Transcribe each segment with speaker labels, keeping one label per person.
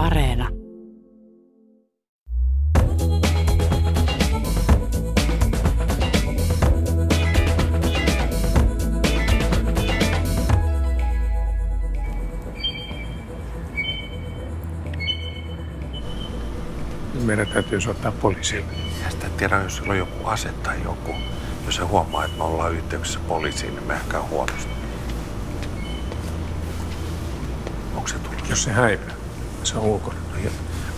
Speaker 1: Areena.
Speaker 2: Meidän täytyy soittaa poliisille.
Speaker 3: Ja sitä tiedä, jos sillä on joku ase tai joku. Jos se huomaa, että me ollaan yhteyksissä poliisiin, niin me ehkä on huonosti. Onko se tullut?
Speaker 2: Jos se häipää, se on ulkona.
Speaker 3: No,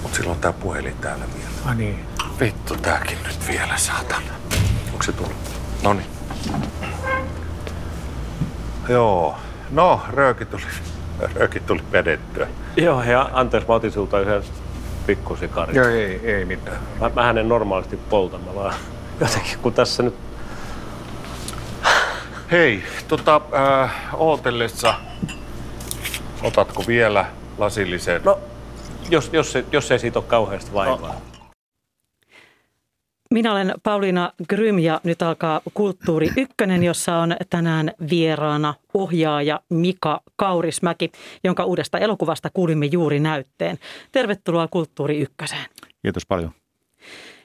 Speaker 3: Mutta silloin tää puhelin täällä vielä.
Speaker 2: Ah niin.
Speaker 3: Vittu tääkin nyt vielä, saatana. Onko se tullut? Noniin. Joo. No, rööki tuli, rööki tuli vedettyä.
Speaker 4: Joo, ja anteeksi, mä otin sulta yhden pikkusikarin.
Speaker 2: Joo, ei, ei mitään.
Speaker 4: Mä, mähän en normaalisti polta, mä vaan jotenkin, kun tässä nyt...
Speaker 3: Hei, tota, äh, ootellessa, otatko vielä lasillisen?
Speaker 4: No, jos, jos, se, jos ei siitä ole kauheasti vaivaa. No.
Speaker 5: Minä olen Pauliina Grym ja nyt alkaa Kulttuuri Ykkönen, jossa on tänään vieraana ohjaaja Mika Kaurismäki, jonka uudesta elokuvasta kuulimme juuri näytteen. Tervetuloa Kulttuuri Ykköseen.
Speaker 6: Kiitos paljon.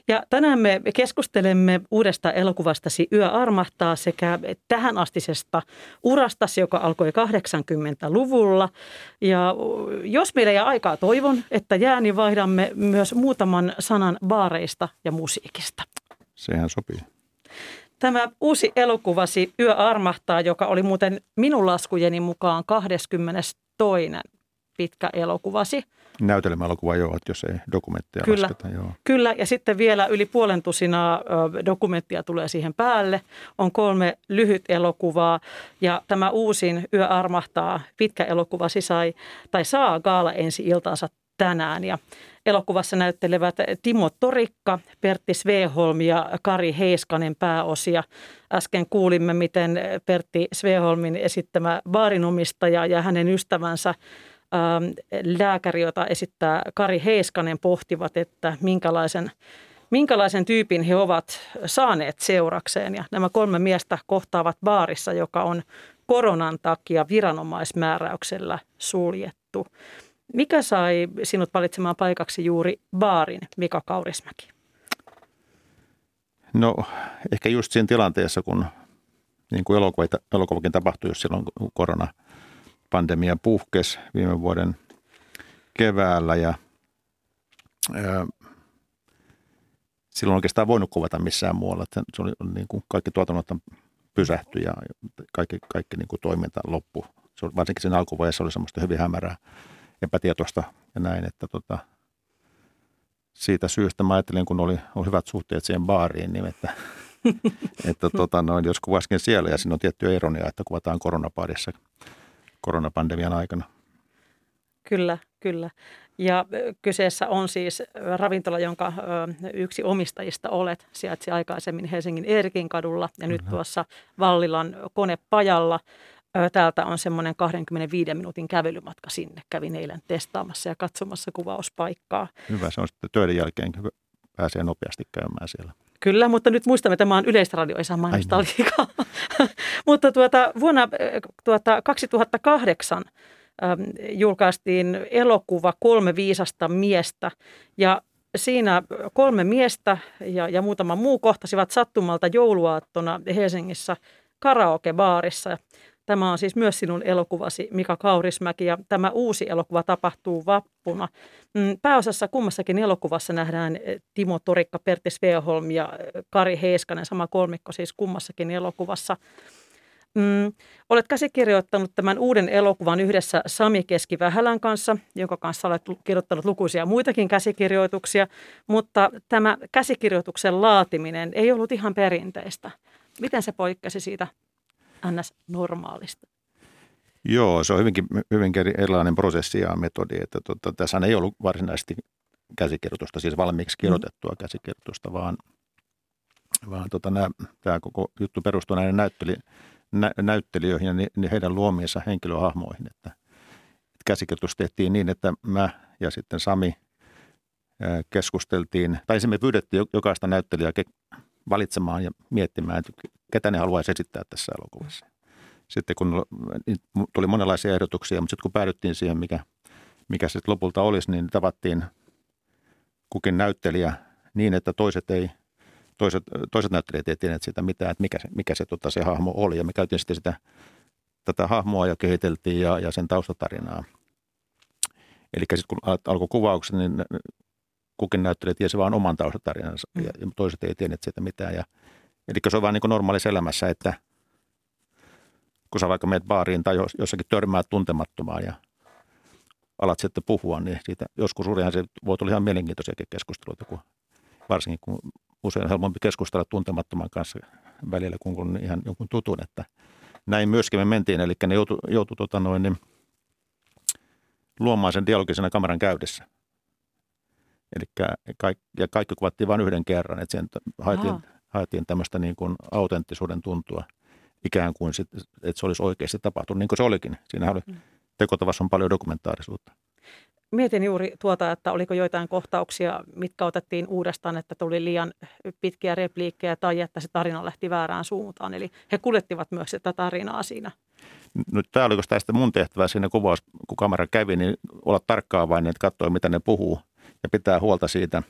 Speaker 5: Ja tänään me keskustelemme uudesta elokuvastasi Yö armahtaa sekä tähän astisesta urastasi, joka alkoi 80-luvulla. Ja jos meillä jää aikaa, toivon, että jää, niin vaihdamme myös muutaman sanan baareista ja musiikista.
Speaker 6: Sehän sopii.
Speaker 5: Tämä uusi elokuvasi Yö armahtaa, joka oli muuten minun laskujeni mukaan 22 pitkä elokuvasi.
Speaker 6: Näytelmäelokuva joo, että jos ei dokumenttia
Speaker 5: kyllä,
Speaker 6: lasketa. Joo.
Speaker 5: Kyllä, ja sitten vielä yli puolen tusinaa dokumenttia tulee siihen päälle. On kolme lyhyt elokuvaa, ja tämä uusin Yö armahtaa pitkä elokuva sai, tai saa gaala ensi iltansa tänään. Ja elokuvassa näyttelevät Timo Torikka, Pertti Sveholm ja Kari Heiskanen pääosia. Äsken kuulimme, miten Pertti Sveholmin esittämä baarinomistaja ja hänen ystävänsä lääkäri, jota esittää Kari Heiskanen, pohtivat, että minkälaisen, minkälaisen tyypin he ovat saaneet seurakseen. Ja nämä kolme miestä kohtaavat baarissa, joka on koronan takia viranomaismääräyksellä suljettu. Mikä sai sinut valitsemaan paikaksi juuri baarin, Mika Kaurismäki?
Speaker 6: No ehkä just siinä tilanteessa, kun niin kuin elokuvakin tapahtui, jos silloin korona – pandemia puhkesi viime vuoden keväällä ja ää, silloin oikeastaan voinut kuvata missään muualla. Että se oli niin kuin kaikki tuotannot pysähtyi ja kaikki, kaikki niin kuin toiminta loppu. Se oli, varsinkin siinä alkuvaiheessa oli semmoista hyvin hämärää, epätietoista ja näin, että tota, siitä syystä mä ajattelin, kun oli, oli hyvät suhteet siihen baariin, niin että, että tota, noin, jos kuvaskin siellä ja siinä on tiettyä ironia, että kuvataan koronapaadissa – koronapandemian aikana.
Speaker 5: Kyllä, kyllä. Ja kyseessä on siis ravintola, jonka yksi omistajista olet. Sijaitsi aikaisemmin Helsingin Eerikin kadulla ja nyt tuossa Vallilan konepajalla. Täältä on semmoinen 25 minuutin kävelymatka sinne. Kävin eilen testaamassa ja katsomassa kuvauspaikkaa.
Speaker 6: Hyvä, se on sitten töiden jälkeen pääsee nopeasti käymään siellä.
Speaker 5: Kyllä, mutta nyt muistamme, että tämä on yleisradio, ei saa mainostaa liikaa. mutta tuota, vuonna tuota, 2008 ähm, julkaistiin elokuva Kolme viisasta miestä ja siinä kolme miestä ja, ja muutama muu kohtasivat sattumalta jouluaattona Helsingissä karaokebaarissa. Tämä on siis myös sinun elokuvasi, Mika Kaurismäki, ja tämä uusi elokuva tapahtuu vappuna. Mm, pääosassa kummassakin elokuvassa nähdään eh, Timo Torikka, Pertti Sveholm ja eh, Kari Heiskanen, sama kolmikko siis kummassakin elokuvassa. Mm, olet käsikirjoittanut tämän uuden elokuvan yhdessä Sami Keski-Vähälän kanssa, jonka kanssa olet kirjoittanut lukuisia muitakin käsikirjoituksia, mutta tämä käsikirjoituksen laatiminen ei ollut ihan perinteistä. Miten se poikkesi siitä ns. normaalista?
Speaker 6: Joo, se on hyvinkin, hyvinkin erilainen prosessi ja metodi. Että tota, tässä ei ollut varsinaisesti käsikirjoitusta, siis valmiiksi mm. kirjoitettua mm. käsikirjoitusta, vaan, vaan tota, nämä, tämä koko juttu perustuu näiden näytteli, nä, näyttelijöihin ja ni, heidän luomiinsa henkilöhahmoihin. Että, että käsikirjoitus tehtiin niin, että mä ja sitten Sami keskusteltiin, tai ensin me pyydettiin jokaista näyttelijää valitsemaan ja miettimään, että ketä ne haluaisi esittää tässä elokuvassa. Sitten kun niin tuli monenlaisia ehdotuksia, mutta sitten kun päädyttiin siihen, mikä, mikä se lopulta olisi, niin tavattiin kukin näyttelijä niin, että toiset ei, toiset, toiset näyttelijät ei tienneet sitä mitään, että mikä se, mikä se, tota, se hahmo oli. Ja me käytiin sitten sitä, tätä hahmoa ja kehiteltiin ja, ja sen taustatarinaa. Eli sitten kun alkoi kuvaukset, niin kukin näyttelijä tiesi vain oman taustatarinansa mm. ja, toiset ei tienneet siitä mitään. Ja, eli se on vaan niin kuin normaalissa elämässä, että kun sä vaikka meet baariin tai jossakin törmää tuntemattomaan ja alat sitten puhua, niin siitä joskus urjaan se voi tulla ihan mielenkiintoisiakin keskusteluita, kun, varsinkin kun usein on helpompi keskustella tuntemattoman kanssa välillä kuin kun ihan jonkun tutun, että näin myöskin me mentiin, eli ne joutu, joutu tota noin, niin, luomaan sen dialogisena kameran käydessä. Eli kaikki, ja kaikki kuvattiin vain yhden kerran, että sen haettiin, haettiin tämmöistä niin kuin autenttisuuden tuntua ikään kuin, sit, että se olisi oikeasti tapahtunut, niin kuin se olikin. Siinä oli, mm. tekotavassa on paljon dokumentaarisuutta.
Speaker 5: Mietin juuri tuota, että oliko joitain kohtauksia, mitkä otettiin uudestaan, että tuli liian pitkiä repliikkejä tai että se tarina lähti väärään suuntaan. Eli he kuljettivat myös sitä tarinaa siinä.
Speaker 6: Nyt tämä oliko tästä mun tehtävä siinä kuvaus, kun kamera kävi, niin olla tarkkaavainen, että katsoo mitä ne puhuu ja pitää huolta siitä,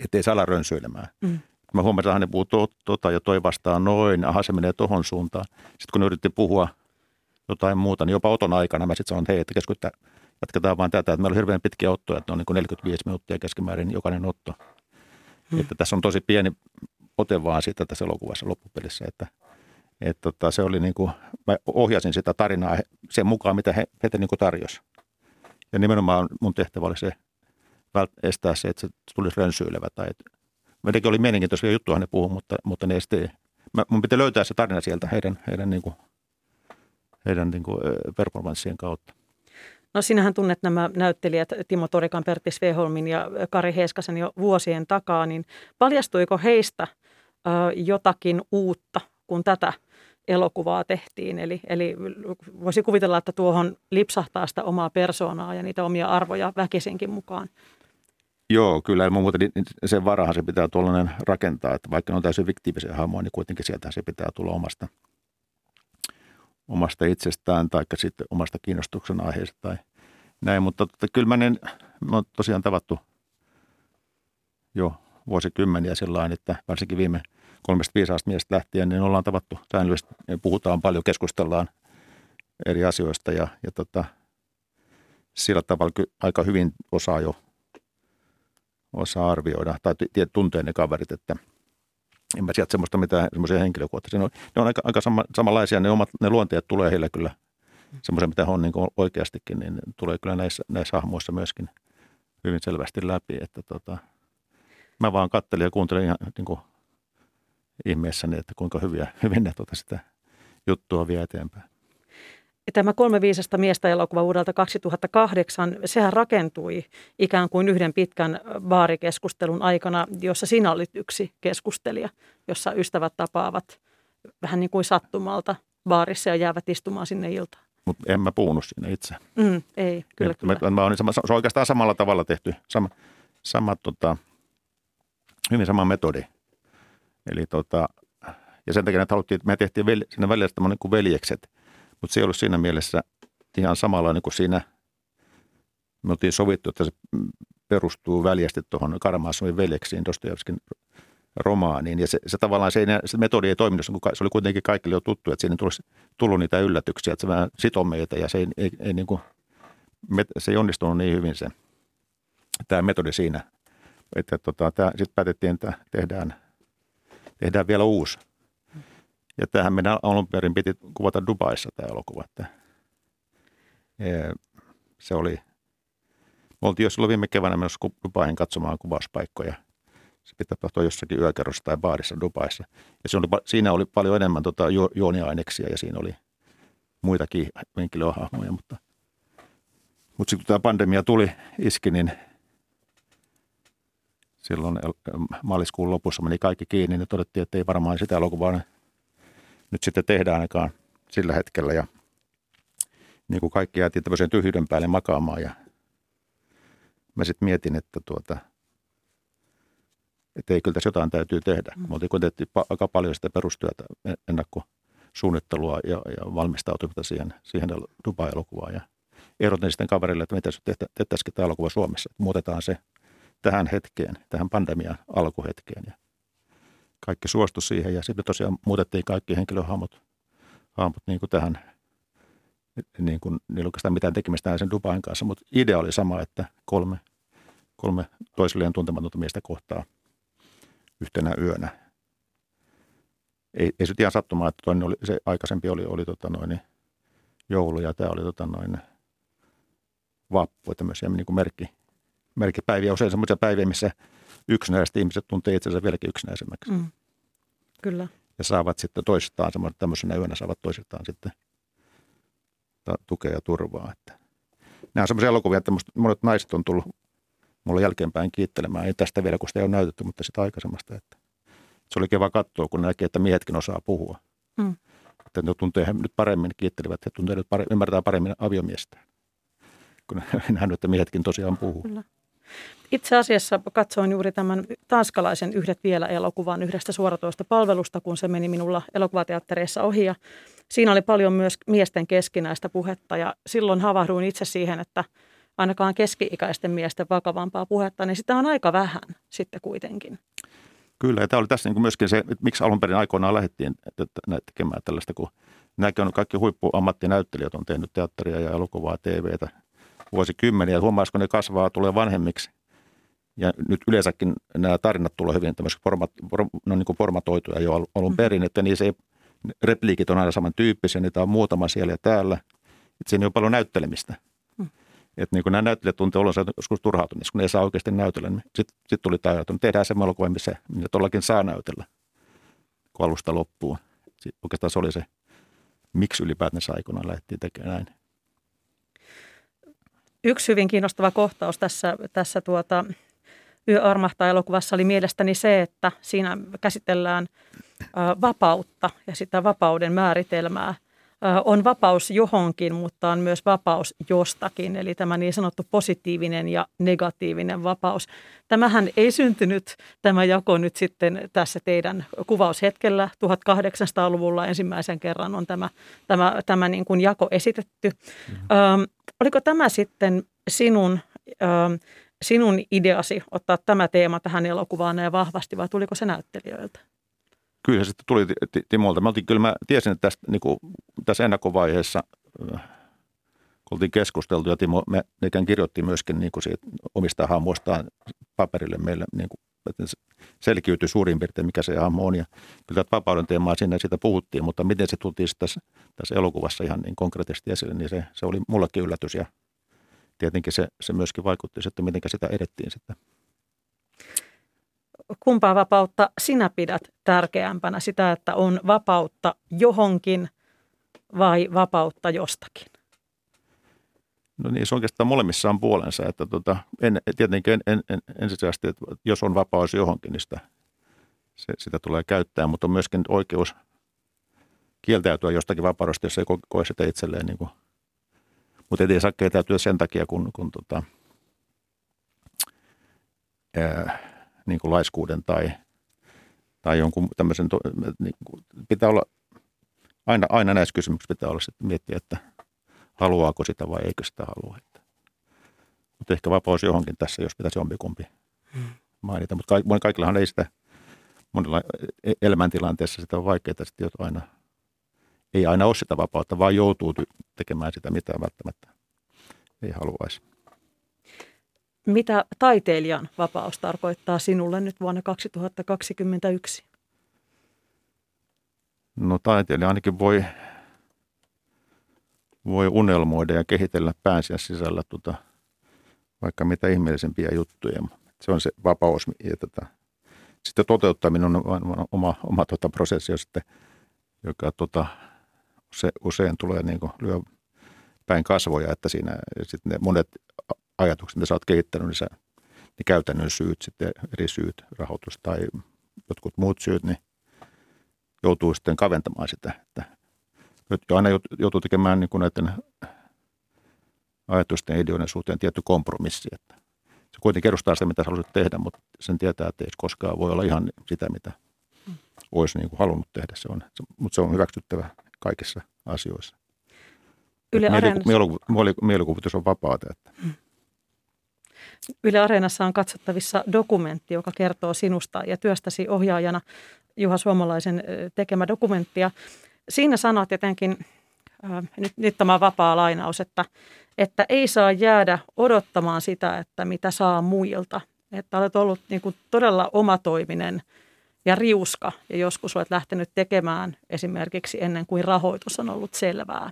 Speaker 6: ettei saa rönsyilemään. Mm. Mä huomasin, että hän puhuu to, tota ja toi vastaa noin, aha se menee tohon suuntaan. Sitten kun ne yritti puhua jotain muuta, niin jopa oton aikana mä sitten sanon, että hei, että keskitytään, jatketaan vaan tätä. Että meillä on hirveän pitkiä ottoja, että on niin kuin 45 minuuttia keskimäärin jokainen otto. Hmm. Että tässä on tosi pieni ote vaan siitä tässä elokuvassa loppupelissä, että, että tota, se oli niin kuin, mä ohjasin sitä tarinaa sen mukaan, mitä he, he niin tarjosi. Ja nimenomaan mun tehtävä oli se estää se, että se tulisi rönsyilevä tai että Meidänkin oli mielenkiintoisia juttuja ne puhuu, mutta, mutta ne ei Mä, mun pitää löytää se tarina sieltä heidän, heidän, niin kuin, heidän niin kuin, performanssien kautta.
Speaker 5: No sinähän tunnet nämä näyttelijät Timo Torikan, Pertti Sveholmin ja Kari Heiskasen jo vuosien takaa, niin paljastuiko heistä ö, jotakin uutta, kun tätä elokuvaa tehtiin? Eli, eli voisi kuvitella, että tuohon lipsahtaa sitä omaa persoonaa ja niitä omia arvoja väkisinkin mukaan.
Speaker 6: Joo, kyllä. Muuten niin sen varahan se pitää tuollainen rakentaa, että vaikka ne on täysin fiktiivisiä hahmoja, niin kuitenkin sieltä se pitää tulla omasta, omasta itsestään tai sitten omasta kiinnostuksen aiheesta tai näin. Mutta tota, kyllä mä, ne, mä oon tosiaan tavattu jo vuosikymmeniä sellainen, että varsinkin viime kolmesta viisaasta miestä lähtien, niin ollaan tavattu säännöllisesti. Puhutaan paljon, keskustellaan eri asioista ja, ja tota, sillä tavalla aika hyvin osaa jo osaa arvioida tai tuntee ne kaverit, että en mä sieltä semmoista mitään semmoisia henkilökohtaisia. Ne on, aika, aika sama, samanlaisia, ne omat ne luonteet tulee heille kyllä semmoisia, mitä on niin oikeastikin, niin tulee kyllä näissä, näissä hahmoissa myöskin hyvin selvästi läpi, että tota, mä vaan kattelin ja kuuntelin ihan niin kuin ihmeessäni, että kuinka hyviä, hyvin ne tota sitä juttua vie eteenpäin.
Speaker 5: Tämä kolme viisasta miestä elokuva vuodelta 2008, sehän rakentui ikään kuin yhden pitkän baarikeskustelun aikana, jossa sinä olit yksi keskustelija, jossa ystävät tapaavat vähän niin kuin sattumalta baarissa ja jäävät istumaan sinne iltaan.
Speaker 6: Mutta en mä puhunut sinne itse.
Speaker 5: Mm, ei, kyllä,
Speaker 6: kyllä. Mä, mä sama, se on oikeastaan samalla tavalla tehty, sama, sama tota, hyvin sama metodi. Eli tota, ja sen takia, että haluttiin, että me tehtiin vel, siinä välillä niin kuin veljekset – mutta se ei ollut siinä mielessä ihan samalla kuin siinä. Me oltiin sovittu, että se perustuu väljästi tuohon Karamaasovin veljeksiin, Dostojevskin romaaniin. Ja se, se tavallaan se, se metodi ei toiminut, se oli kuitenkin kaikille jo tuttu, että siinä tulisi tullut niitä yllätyksiä, että se vähän sitoo meitä ja se ei, ei, ei, niin kuin, se ei onnistunut niin hyvin se, tämä metodi siinä. Että tota, sitten päätettiin, että tehdään, tehdään vielä uusi ja tähän meidän alun perin piti kuvata Dubaissa tämä elokuva. Että se oli, me oltiin jo silloin viime keväänä menossa Dubaihin katsomaan kuvauspaikkoja. Se pitää tapahtua jossakin yökerrossa tai baarissa Dubaissa. Ja se oli, siinä oli paljon enemmän tota ju, juoniaineksia ja siinä oli muitakin henkilöhahmoja, mutta, mutta sitten kun tämä pandemia tuli, iski, niin silloin maaliskuun lopussa meni kaikki kiinni, niin todettiin, että ei varmaan sitä elokuvaa nyt sitten tehdään ainakaan sillä hetkellä. Ja niin kuin kaikki jäätiin tämmöisen tyhjyyden päälle makaamaan ja mä sitten mietin, että tuota, että ei kyllä tässä jotain täytyy tehdä. Me oltiin kuitenkin aika paljon sitä perustyötä, ennakkosuunnittelua ja, ja valmistautumista siihen, siihen Dubai-elokuvaan. Ja ehdotin sitten kaverille, että mitä tehtäisikin tämä elokuva Suomessa. Että muutetaan se tähän hetkeen, tähän pandemian alkuhetkeen. Ja kaikki suostu siihen ja sitten tosiaan muutettiin kaikki henkilöhahmot hahmot niin kuin tähän, niin kuin, niillä oikeastaan mitään tekemistä sen Dubain kanssa, mutta idea oli sama, että kolme, kolme toisilleen tuntematonta miestä kohtaa yhtenä yönä. Ei, ei se ihan sattumaa, että toinen oli, se aikaisempi oli, oli tota noin, joulu ja tämä oli tota noin, vappu, tämmöisiä niin kuin merkki, merkkipäiviä, usein semmoisia päiviä, missä yksinäiset ihmiset tuntee itsensä vieläkin yksinäisemmäksi. Mm.
Speaker 5: Kyllä.
Speaker 6: Ja saavat sitten toistaan, tämmöisenä yönä saavat toisistaan sitten tukea ja turvaa. Että nämä on semmoisia elokuvia, että monet naiset on tullut mulle jälkeenpäin kiittelemään. Ei tästä vielä, kun sitä ei ole näytetty, mutta sitä aikaisemmasta. Että se oli kiva katsoa, kun näkee, että miehetkin osaa puhua. Mm. Että ne tuntee he nyt paremmin, kiittelivät, he tuntee nyt paremmin, ymmärtää paremmin aviomiestään. Kun nähnyt, että miehetkin tosiaan puhuu. Kyllä.
Speaker 5: Itse asiassa katsoin juuri tämän tanskalaisen Yhdet vielä elokuvan yhdestä suoratoista palvelusta, kun se meni minulla elokuvateattereissa ohi. Ja siinä oli paljon myös miesten keskinäistä puhetta ja silloin havahduin itse siihen, että ainakaan keski-ikäisten miesten vakavampaa puhetta, niin sitä on aika vähän sitten kuitenkin.
Speaker 6: Kyllä, ja tämä oli tässä niin myöskin se, että miksi alun perin aikoinaan lähdettiin tekemään tällaista, kun nämäkin on kaikki huippuammattinäyttelijät on tehnyt teatteria ja elokuvaa, TVtä, vuosikymmeniä. Huomaisiko ne kasvaa, tulee vanhemmiksi. Ja nyt yleensäkin nämä tarinat tulee hyvin tämmöisiä format, no niin kuin formatoituja jo alun mm. perin, että niissä ei, repliikit on aina samantyyppisiä, niitä on muutama siellä ja täällä. Että siinä on paljon näyttelemistä. Mm. Että niin kuin nämä näyttelijät tuntee olonsa joskus turhautumista, kun ne ei saa oikeasti näytellä. Niin sitten sit tuli tämä että tehdään se elokuva, missä, missä todellakin saa näytellä, kun alusta loppuun. Sitten oikeastaan se oli se, miksi ylipäätään aikoinaan lähdettiin tekemään näin.
Speaker 5: Yksi hyvin kiinnostava kohtaus tässä, tässä tuota, Yö armahtaa elokuvassa oli mielestäni se, että siinä käsitellään vapautta ja sitä vapauden määritelmää. On vapaus johonkin, mutta on myös vapaus jostakin, eli tämä niin sanottu positiivinen ja negatiivinen vapaus. Tämähän ei syntynyt, tämä jako nyt sitten tässä teidän kuvaushetkellä 1800-luvulla ensimmäisen kerran on tämä, tämä, tämä niin kuin jako esitetty. Mm-hmm. Oliko tämä sitten sinun, ö, sinun ideasi ottaa tämä teema tähän elokuvaan näin vahvasti vai tuliko se näyttelijöiltä?
Speaker 6: Kyllä se tuli Timolta. Mä oltiin, kyllä mä tiesin, että tästä, niin kuin, tässä ennakkovaiheessa kun oltiin keskusteltu ja Timo me ikään kirjoitti myöskin niin kuin siitä omista hahmoistaan paperille meille, niin kuin, että selkiytyi suurin piirtein, mikä se hahmo on. Ja kyllä tätä vapauden teemaa sinne siitä puhuttiin, mutta miten se tultiin tässä, tässä elokuvassa ihan niin konkreettisesti esille, niin se, se oli mullekin yllätys ja tietenkin se, se myöskin vaikutti sitten, miten sitä edettiin sitten.
Speaker 5: Kumpaa vapautta sinä pidät tärkeämpänä? Sitä, että on vapautta johonkin vai vapautta jostakin?
Speaker 6: No niin, se oikeastaan molemmissa on puolensa. Että tota, en, tietenkin en, en, en, ensisijaisesti, että jos on vapaus johonkin, niin sitä, se, sitä tulee käyttää, mutta on myöskin oikeus kieltäytyä jostakin vapaudesta, jos ei koe sitä itselleen. Niin kuin. Mutta ei saa kieltäytyä sen takia, kun, kun tota, ää, niin kuin laiskuuden tai, tai jonkun tämmöisen, niin kuin, pitää olla, aina, aina näissä kysymyksissä pitää olla sitten miettiä, että – haluaako sitä vai eikö sitä halua. Mutta ehkä vapaus johonkin tässä, jos pitäisi jompikumpi hmm. mainita. Mutta kaik, kaikillahan ei sitä monella e-, elämäntilanteessa sitä on vaikeaa sitten aina, ei aina ole sitä vapautta, vaan joutuu tekemään sitä, mitä välttämättä ei haluaisi.
Speaker 5: Mitä taiteilijan vapaus tarkoittaa sinulle nyt vuonna 2021?
Speaker 6: No taiteilija ainakin voi voi unelmoida ja kehitellä päänsä sisällä tota, vaikka mitä ihmeellisempiä juttuja. Se on se vapaus ja tota, sitten toteuttaminen on oma, oma tota prosessi, sitten, joka tota, se usein tulee niin kuin lyö päin kasvoja, että siinä sitten ne monet ajatukset, mitä sä oot kehittänyt, niin, sä, niin käytännön syyt, sitten eri syyt, rahoitus tai jotkut muut syyt, niin joutuu sitten kaventamaan sitä, että jo aina joutuu tekemään niin kuin näiden ajatusten ja ideoiden suhteen tietty kompromissi. Että se kuitenkin edustaa sitä, mitä haluaisit tehdä, mutta sen tietää, että ei koskaan voi olla ihan sitä, mitä olisi niin kuin halunnut tehdä. Se on, mutta se on hyväksyttävä kaikissa asioissa.
Speaker 5: Yle, Areenassa,
Speaker 6: mieliku- mieliku- mielikuvitus on vapaata. Että.
Speaker 5: Yle Areenassa on katsottavissa dokumentti, joka kertoo sinusta ja työstäsi ohjaajana Juha Suomalaisen tekemä dokumentti. Ja siinä sanot jotenkin, äh, nyt, nyt tämä vapaa lainaus, että, että ei saa jäädä odottamaan sitä, että mitä saa muilta. Että olet ollut niin kuin todella omatoiminen ja riuska ja joskus olet lähtenyt tekemään esimerkiksi ennen kuin rahoitus on ollut selvää.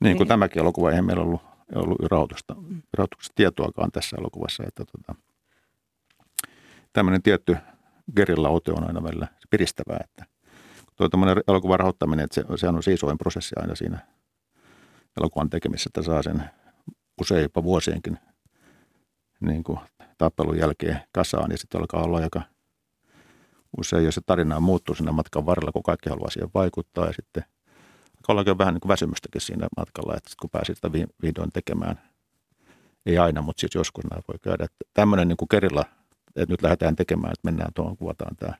Speaker 6: Niin kuin
Speaker 5: Niin.
Speaker 6: tämäkin elokuva, eihän meillä ollut, ollut rahoitusta, rahoituksesta tietoakaan tässä elokuvassa. Että tota, tämmöinen tietty gerilla-ote on aina välillä piristävää. Että tuo tämmöinen elokuvan rahoittaminen, että se, sehän on se isoin prosessi aina siinä elokuvan tekemisessä, että saa sen usein jopa vuosienkin niin kuin tappelun jälkeen kasaan ja sitten alkaa olla aika usein, jos se tarina muuttuu siinä matkan varrella, kun kaikki haluaa siihen vaikuttaa ja sitten alkaa olla vähän niin kuin väsymystäkin siinä matkalla, että kun pääsee sitä vi- vihdoin tekemään, ei aina, mutta siis joskus nämä voi käydä. Että tämmöinen niin kuin että nyt lähdetään tekemään, että mennään tuohon, kuvataan tämä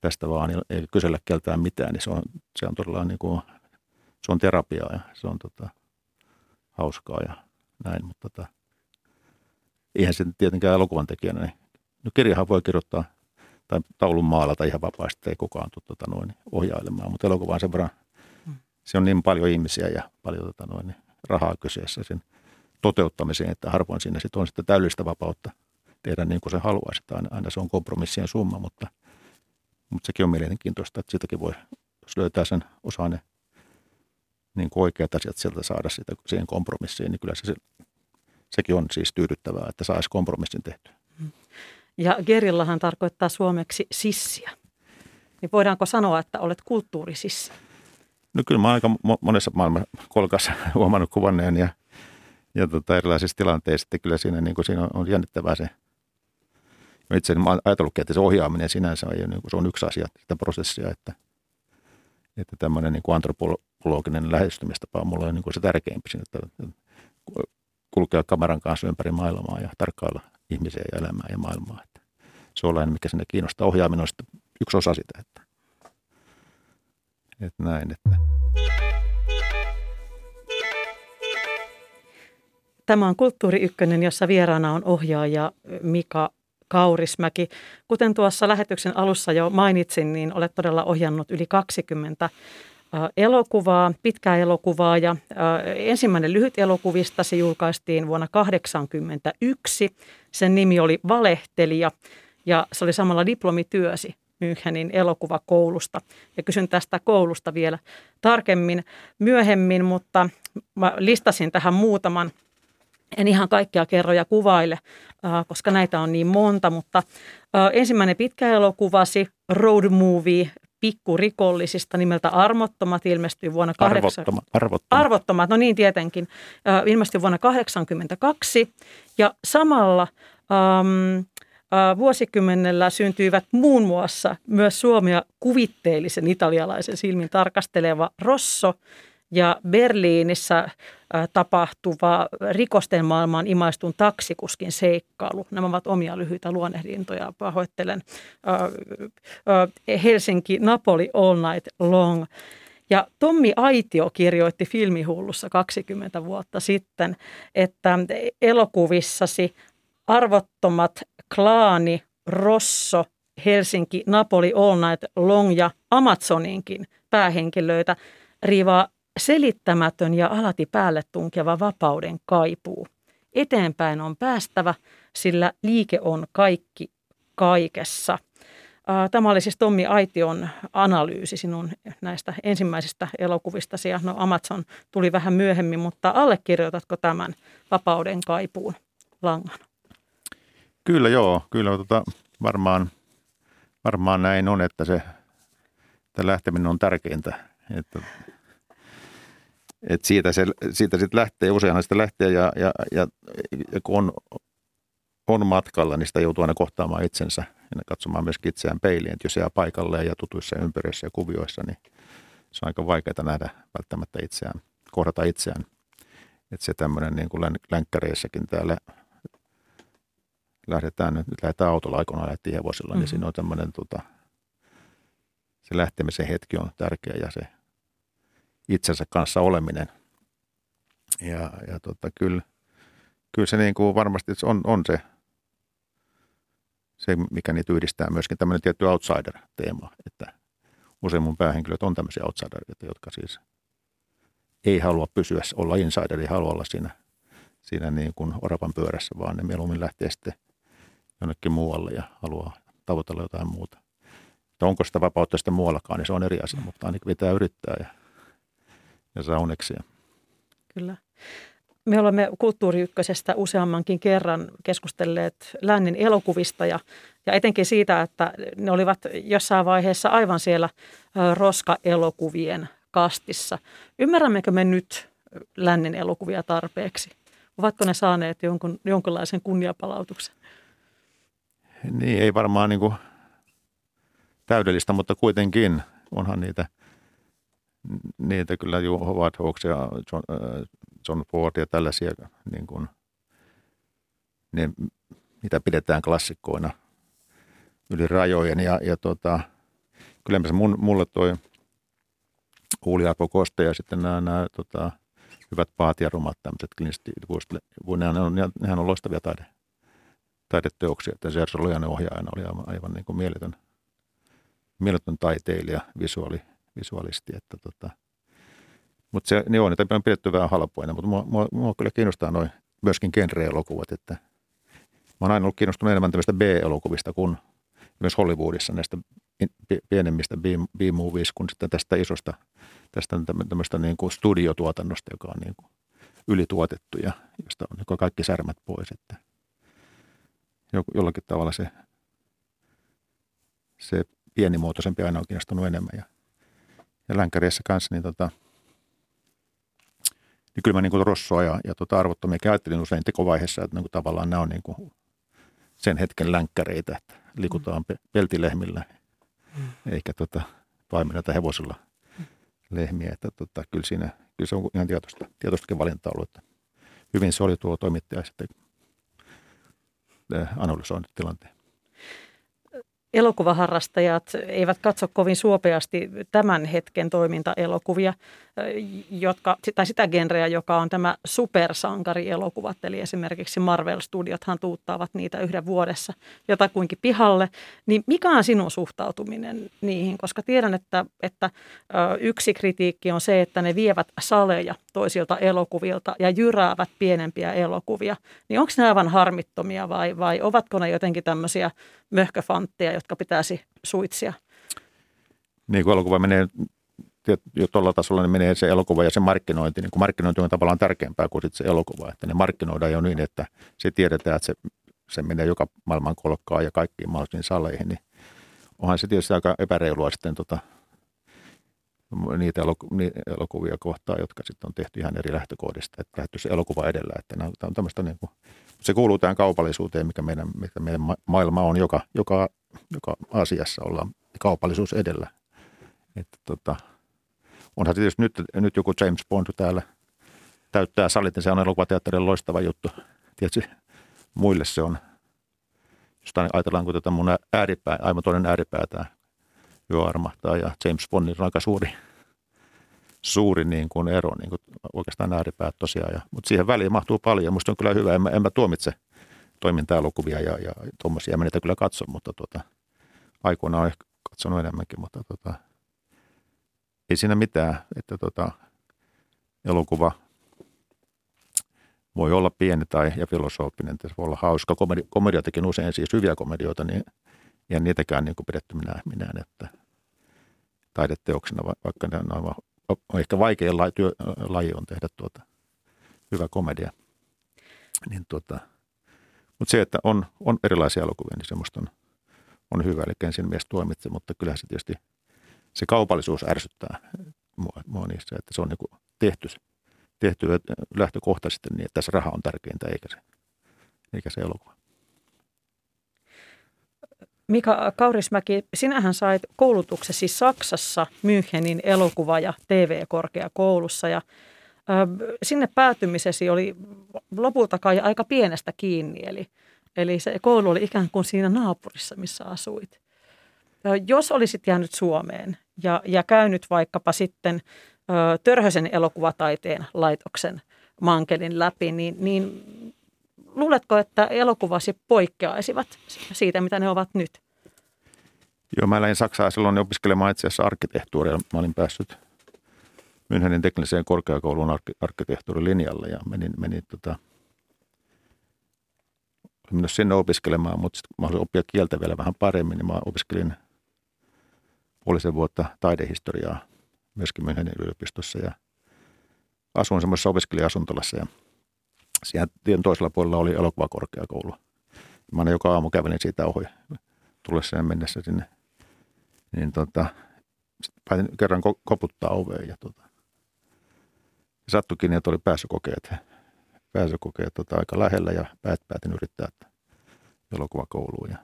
Speaker 6: tästä vaan, niin ei kysellä keltään mitään, niin se on, se on todella niin kuin, se on terapiaa ja se on tota, hauskaa ja näin, mutta tota, eihän se tietenkään elokuvan tekijänä, niin no kirjahan voi kirjoittaa tai taulun maalata ihan vapaasti, ei kukaan tule tota noin, ohjailemaan, mutta elokuva on sen verran, se on niin paljon ihmisiä ja paljon tota noin, rahaa kyseessä sen toteuttamiseen, että harvoin siinä sit on sitten täydellistä vapautta tehdä niin kuin se haluaisi. Aina, aina se on kompromissien summa, mutta, mutta sekin on mielenkiintoista, että sitäkin voi, jos löytää sen osaa ne niin kuin oikeat asiat sieltä saada sitä, siihen kompromissiin, niin kyllä se, se, sekin on siis tyydyttävää, että saisi kompromissin tehtyä.
Speaker 5: Ja gerillahan tarkoittaa suomeksi sissiä. Niin voidaanko sanoa, että olet kulttuurisissi?
Speaker 6: No kyllä mä aika mo- monessa maailman kolkassa huomannut kuvanneen ja, ja tota erilaisissa tilanteissa, että kyllä siinä, niin kuin siinä on, jännittävää se. Itse mä oon ajatellutkin, että se ohjaaminen sinänsä on, niin kuin, se on yksi asia sitä prosessia, että, että tämmöinen niin kuin antropologinen lähestymistapa on mulle niin kuin se tärkeimpi siinä, että kulkea kameran kanssa ympäri maailmaa ja tarkkailla ihmisiä ja elämää ja maailmaa. Että se on sellainen, mikä sinne kiinnostaa. Ohjaaminen on yksi osa sitä, että, että näin, että
Speaker 5: Tämä on Kulttuuri Ykkönen, jossa vieraana on ohjaaja Mika Kaurismäki. Kuten tuossa lähetyksen alussa jo mainitsin, niin olet todella ohjannut yli 20 äh, elokuvaa, pitkää elokuvaa ja äh, ensimmäinen lyhyt elokuvistasi julkaistiin vuonna 1981. Sen nimi oli Valehtelija ja se oli samalla diplomityösi Münchenin elokuvakoulusta. Ja kysyn tästä koulusta vielä tarkemmin myöhemmin, mutta mä listasin tähän muutaman en ihan kaikkia kerro ja kuvaile, äh, koska näitä on niin monta, mutta äh, ensimmäinen pitkä elokuvasi, Road Movie, pikkurikollisista nimeltä Armottomat, ilmestyi vuonna 8...
Speaker 6: arvottomat. arvottomat.
Speaker 5: Arvottomat, no niin tietenkin, ilmestyi vuonna 1982 ja samalla ähm, äh, vuosikymmenellä syntyivät muun muassa myös Suomea kuvitteellisen italialaisen silmin tarkasteleva Rosso ja Berliinissä äh, tapahtuva rikosten maailmaan imaistun taksikuskin seikkailu. Nämä ovat omia lyhyitä luonnehdintoja. Pahoittelen äh, äh, Helsinki, Napoli, All Night Long. Ja Tommi Aitio kirjoitti filmihullussa 20 vuotta sitten, että elokuvissasi arvottomat klaani, Rosso, Helsinki, Napoli, All Night Long ja Amazoninkin päähenkilöitä riivaa selittämätön ja alati päälle tunkeva vapauden kaipuu. Eteenpäin on päästävä, sillä liike on kaikki kaikessa. Tämä oli siis Tommi Aition analyysi sinun näistä ensimmäisistä elokuvistasi. No Amazon tuli vähän myöhemmin, mutta allekirjoitatko tämän vapauden kaipuun langan?
Speaker 6: Kyllä joo, kyllä tota, varmaan, varmaan näin on, että se että lähteminen on tärkeintä. Että, että siitä, se, siitä sitten lähtee, useinhan sitä lähtee ja, ja, ja, ja kun on, on matkalla, niin sitä joutuu aina kohtaamaan itsensä ja katsomaan myös itseään peiliin. Että jos jää paikalleen ja tutuissa ympäristöissä ja kuvioissa, niin se on aika vaikeaa nähdä välttämättä itseään, kohdata itseään. Että se tämmöinen niin kuin länkkäreissäkin täällä lähdetään, nyt lähdetään autolla aikoinaan lähtiin hevosilla, mm-hmm. niin siinä on tämmöinen tota, se lähtemisen hetki on tärkeä ja se itsensä kanssa oleminen Ja, ja tota, kyllä, kyllä se niin kuin varmasti on, on se, se, mikä niitä yhdistää myöskin tämmöinen tietty outsider-teema, että usein mun päähenkilöt on tämmöisiä outsidereita, jotka siis ei halua pysyä, olla insider, ei halua olla siinä, siinä niin kuin oravan pyörässä, vaan ne mieluummin lähtee sitten jonnekin muualle ja haluaa tavoitella jotain muuta. Että onko sitä vapautta sitten muuallakaan, niin se on eri asia, mutta ainakin pitää yrittää ja, ja saa uneksia.
Speaker 5: Kyllä. Me olemme Kulttuuri useammankin kerran keskustelleet lännen elokuvista ja, ja etenkin siitä, että ne olivat jossain vaiheessa aivan siellä roska-elokuvien kastissa. Ymmärrämmekö me nyt lännen elokuvia tarpeeksi? Ovatko ne saaneet jonkun, jonkinlaisen kunniapalautuksen?
Speaker 6: Niin, ei varmaan niin kuin täydellistä, mutta kuitenkin onhan niitä, niitä kyllä Howard Hawks ja John, äh, John Ford ja tällaisia, niin kuin, ne, mitä pidetään klassikkoina yli rajojen. Ja, ja tota, kyllä mun, mulle toi Uuli Arpo Koste ja sitten nämä, nämä tota, hyvät paat ja rumat tämmöiset klinisti, nehän on, nehän on loistavia taide, taideteoksia. Että Sergio Lojanen ohjaajana oli aivan, aivan niin kuin mieletön, mieletön taiteilija, visuaali, visuaalisti. Että tota, mutta se, niin on, niitä on pidetty vähän halpoina, mutta mua, mua, mua kyllä kiinnostaa noin myöskin genre-elokuvat, että mä oon aina ollut kiinnostunut enemmän tämmöistä B-elokuvista kuin myös Hollywoodissa näistä pienemmistä B-movies kuin sitten tästä isosta, tästä tämmöistä niin kuin studiotuotannosta, joka on niin kuin ylituotettu ja josta on niin kaikki särmät pois, että jollakin tavalla se, se pienimuotoisempi aina on kiinnostunut enemmän ja, ja länkäriessä kanssa, niin tota, niin kyllä mä niin kuin Rossoa ja, ja tota arvottomia ajattelin usein tekovaiheessa, että niin kuin tavallaan nämä on niin kuin sen hetken länkkäreitä, että liikutaan mm. peltilehmillä mm. eikä tota, paimenneta hevosilla lehmiä. Että tota, kyllä, siinä, kyllä se on ihan tietoista, tietoistakin valinta ollut, että hyvin se oli tuo toimittaja sitten analysoinut tilanteen
Speaker 5: elokuvaharrastajat eivät katso kovin suopeasti tämän hetken toimintaelokuvia, jotka, tai sitä genreä, joka on tämä supersankarielokuvat. Eli esimerkiksi Marvel-studiothan tuuttaavat niitä yhden vuodessa jotakuinkin pihalle. Niin mikä on sinun suhtautuminen niihin? Koska tiedän, että, että yksi kritiikki on se, että ne vievät saleja toisilta elokuvilta ja jyräävät pienempiä elokuvia. Niin onko ne aivan harmittomia vai, vai ovatko ne jotenkin tämmöisiä möhköfantteja, jotka pitäisi suitsia?
Speaker 6: Niin kuin elokuva menee jo tuolla tasolla, niin menee se elokuva ja se markkinointi. Niin kuin markkinointi on tavallaan tärkeämpää kuin se elokuva. Että ne markkinoidaan jo niin, että se tiedetään, että se, se menee joka maailman kolkkaan ja kaikkiin mahdollisiin saleihin. Niin onhan se tietysti aika epäreilua sitten tota, niitä elokuvia kohtaan, jotka sitten on tehty ihan eri lähtökohdista, että lähty se elokuva edellä. Että nämä on niin kuin, se kuuluu tähän kaupallisuuteen, mikä meidän, mikä meidän maailma on, joka, joka, joka asiassa ollaan kaupallisuus edellä. Että tota, onhan tietysti nyt, nyt joku James Bond täällä täyttää salit, niin se on elokuvateatterin loistava juttu. Tietysti muille se on, jos ajatellaan, kun tätä mun ääripää, aivan toinen ääripää tämä Yö armahtaa ja James Bondin on aika suuri, suuri niin kuin ero, niin kuin oikeastaan ääripäät tosiaan. Ja, mutta siihen väliin mahtuu paljon. Musta on kyllä hyvä, en mä, en mä tuomitse toiminta-elokuvia ja, ja tuommoisia. Mä niitä kyllä katson, mutta tota, aikoina on ehkä katsonut enemmänkin, mutta tota, ei siinä mitään, että tota, elokuva voi olla pieni tai ja filosofinen, se voi olla hauska. Komedi, komedioitakin usein siis hyviä komedioita, niin ja niitäkään niin kuin pidetty minä, minä että taideteoksena, vaikka ne on, on ehkä vaikein laji, työ, laji on tehdä tuota, hyvä komedia. Niin tuota, mutta se, että on, on erilaisia elokuvia, niin semmoista on, on hyvä. Eli ensin mies tuomitse, mutta kyllähän se tietysti se kaupallisuus ärsyttää mua, mua niissä, että se on niin tehty, tehty lähtökohtaisesti niin, että tässä raha on tärkeintä eikä se, eikä se elokuva.
Speaker 5: Mika Kaurismäki, sinähän sait koulutuksesi Saksassa Münchenin elokuva- ja TV-korkeakoulussa ja sinne päätymisesi oli lopulta kai aika pienestä kiinni, eli, eli se koulu oli ikään kuin siinä naapurissa, missä asuit. Jos olisit jäänyt Suomeen ja, ja käynyt vaikkapa sitten ö, Törhösen elokuvataiteen laitoksen mankelin läpi, niin, niin luuletko, että elokuvasi poikkeaisivat siitä, mitä ne ovat nyt?
Speaker 6: Joo, mä lähdin Saksaan silloin opiskelemaan itse asiassa arkkitehtuuria. Mä olin päässyt Münchenin tekniseen korkeakoulun ark- arkkitehtuurilinjalle ja menin, menin tota, minä sinne opiskelemaan, mutta sitten mä haluaisin oppia kieltä vielä vähän paremmin, niin mä opiskelin puolisen vuotta taidehistoriaa myöskin Münchenin yliopistossa ja asuin semmoisessa opiskelija-asuntolassa ja siellä tien toisella puolella oli elokuvakorkeakoulu. Mä aina joka aamu kävelin siitä ohi tullessa ja mennessä sinne. Niin tota, päätin kerran koputtaa oveen ja tota, sattukin, että oli pääsykokeet, pääsykokeet tota, aika lähellä ja päät päätin yrittää elokuvakouluun. Ja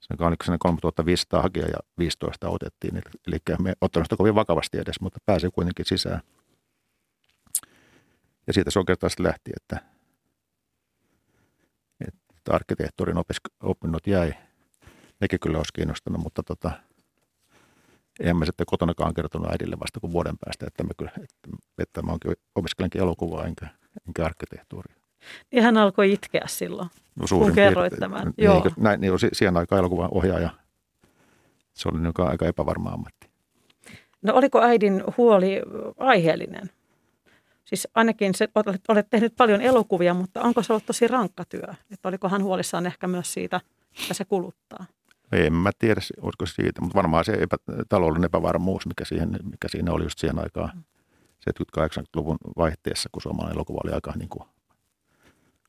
Speaker 6: se siinä 3500 hakijaa ja 15 otettiin, eli me ottanut sitä kovin vakavasti edes, mutta pääsi kuitenkin sisään. Ja siitä se oikeastaan lähti, että, että arkkitehtuurin opinnot jäi. Nekin kyllä olisi kiinnostanut, mutta tota, en mä sitten kotonakaan kertonut äidille vasta kuin vuoden päästä, että mä, kyllä, että, että mä opiskelenkin elokuvaa enkä, enkä arkkitehtuuria.
Speaker 5: Ja hän alkoi itkeä silloin, no, kun kerroit piirte- tämän.
Speaker 6: Niin, Joo. Näin, niin, siihen aikaan elokuvan ohjaaja. Se oli niin aika epävarma ammatti.
Speaker 5: No oliko äidin huoli aiheellinen? Siis ainakin se, olet, olet tehnyt paljon elokuvia, mutta onko se ollut tosi rankka työ? Että oliko hän huolissaan ehkä myös siitä, että se kuluttaa?
Speaker 6: En mä tiedä, olisiko siitä, mutta varmaan se epä, taloudellinen epävarmuus, mikä, siihen, mikä siinä oli just siihen aikaan, 70-80-luvun vaihteessa, kun suomalainen elokuva oli aika, niin kuin,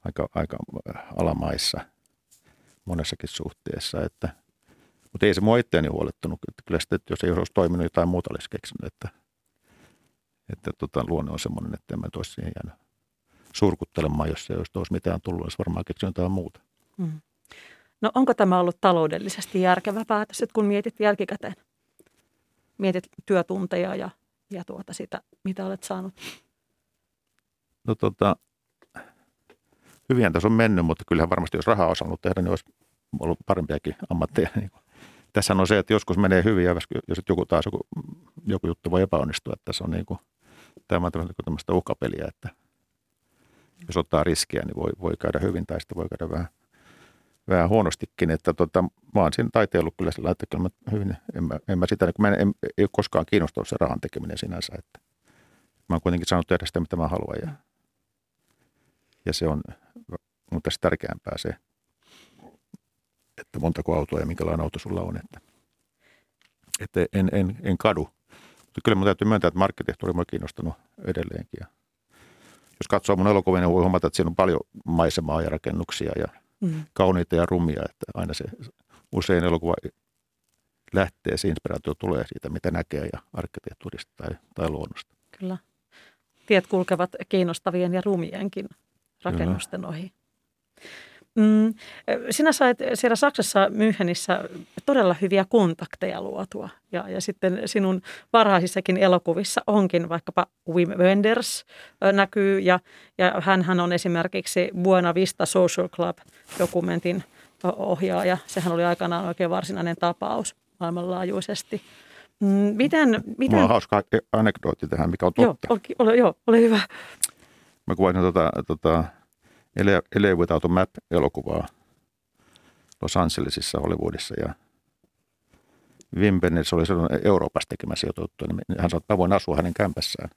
Speaker 6: aika, aika äh, alamaissa monessakin suhteessa. Että, mutta ei se mua itseäni huolettunut. Että kyllä sitten, että jos ei olisi toiminut, jotain muuta olisi keksinyt. Että, että tota, luonne on semmoinen, että en mä toisi siihen jäänyt surkuttelemaan, jos ei olisi, olisi mitään tullut, olisi varmaan keksinyt jotain muuta. Mm.
Speaker 5: No onko tämä ollut taloudellisesti järkevä päätös, että kun mietit jälkikäteen? Mietit työtunteja ja, ja tuota sitä, mitä olet saanut?
Speaker 6: No tota, hyvinhän tässä on mennyt, mutta kyllähän varmasti jos rahaa osannut tehdä, niin olisi ollut parempiakin ammatteja. Niin tässä on se, että joskus menee hyvin ja jos joku taas joku, joku juttu voi epäonnistua, että tässä on niin kuin, tämä on tämmöistä uhkapeliä, että jos ottaa riskiä, niin voi, voi käydä hyvin tai sitten voi käydä vähän vähän huonostikin, että tota, mä oon siinä taiteellut kyllä sillä että kyllä mä hyvin, en mä, en mä sitä, kun mä en, en, ei ole koskaan kiinnostunut se rahan tekeminen sinänsä, että mä oon kuitenkin saanut tehdä sitä, mitä mä haluan ja, ja se on mun tässä tärkeämpää se, että montako autoa ja minkälainen auto sulla on, että, että en, en, en kadu. Mutta kyllä mun täytyy myöntää, että markkitehtuuri on kiinnostunut edelleenkin ja jos katsoo mun elokuvia, niin voi huomata, että siinä on paljon maisemaa ja rakennuksia ja mm. kauniita ja rumia, että aina se usein elokuva lähtee, se inspiraatio tulee siitä, mitä näkee ja arkkitehtuurista tai, tai luonnosta.
Speaker 5: Kyllä. Tiet kulkevat kiinnostavien ja rumienkin rakennusten Kyllä. ohi. Mm, sinä sait siellä Saksassa Münchenissä todella hyviä kontakteja luotua ja, ja sitten sinun varhaisissakin elokuvissa onkin vaikkapa Wim Wenders näkyy ja, ja hän on esimerkiksi Buena Vista Social Club-dokumentin ohjaaja. Sehän oli aikanaan oikein varsinainen tapaus maailmanlaajuisesti. Mm, miten, miten...
Speaker 6: Mulla on hauska anekdootti tähän, mikä on totta.
Speaker 5: Joo, ole, ole, joo, ole hyvä.
Speaker 6: Mä kuvasin tota, tota Ele Without a Map-elokuvaa Los Angelesissa, Hollywoodissa ja Wim Wenders oli sellainen Euroopassa tekemässä juttu, niin hän sanoi, että mä voin asua hänen kämpässään.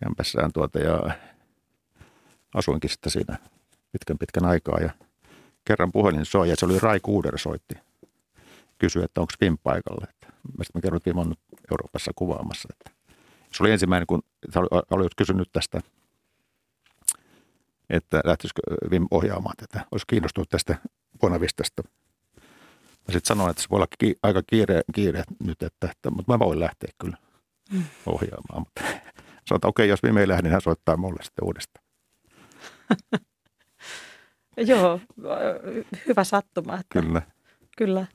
Speaker 6: Kämpässään tuota ja asuinkin sitten siinä pitkän pitkän aikaa ja kerran puhelin soi ja se oli Rai Kuuder soitti. Kysyi, että onko Wim paikalla. Että mä sitten kerroin, että Wim on nyt Euroopassa kuvaamassa. Että se oli ensimmäinen, kun oli kysynyt tästä – että lähtisikö Vim ohjaamaan tätä. Olisi kiinnostunut tästä Bonavistasta. Mä sitten sanoin, että se voi olla ki- aika kiire, kiire nyt, että, että, mutta mä voin lähteä kyllä mm. ohjaamaan. Mutta sanoin, että okei, jos Vim ei lähde, niin hän soittaa mulle sitten uudestaan.
Speaker 5: Joo, hyvä sattuma. Että,
Speaker 6: kyllä.
Speaker 5: Kyllä.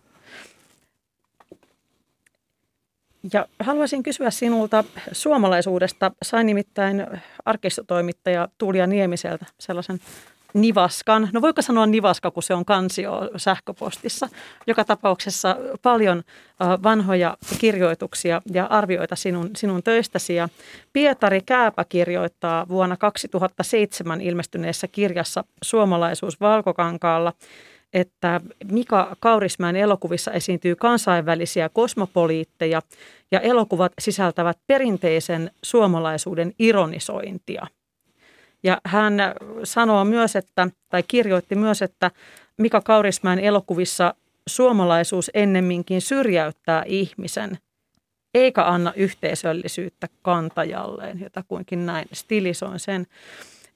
Speaker 5: Ja haluaisin kysyä sinulta suomalaisuudesta. Sain nimittäin arkistotoimittaja Tuulia Niemiseltä sellaisen Nivaskan. No voiko sanoa Nivaska, kun se on kansio sähköpostissa. Joka tapauksessa paljon vanhoja kirjoituksia ja arvioita sinun, sinun töistäsi. Ja Pietari Kääpä kirjoittaa vuonna 2007 ilmestyneessä kirjassa Suomalaisuus valkokankaalla, että Mika Kaurismäen elokuvissa esiintyy kansainvälisiä kosmopoliitteja ja elokuvat sisältävät perinteisen suomalaisuuden ironisointia – ja hän sanoo myös, että, tai kirjoitti myös, että Mika Kaurismäen elokuvissa suomalaisuus ennemminkin syrjäyttää ihmisen, eikä anna yhteisöllisyyttä kantajalleen, kuinkin näin stilisoin sen.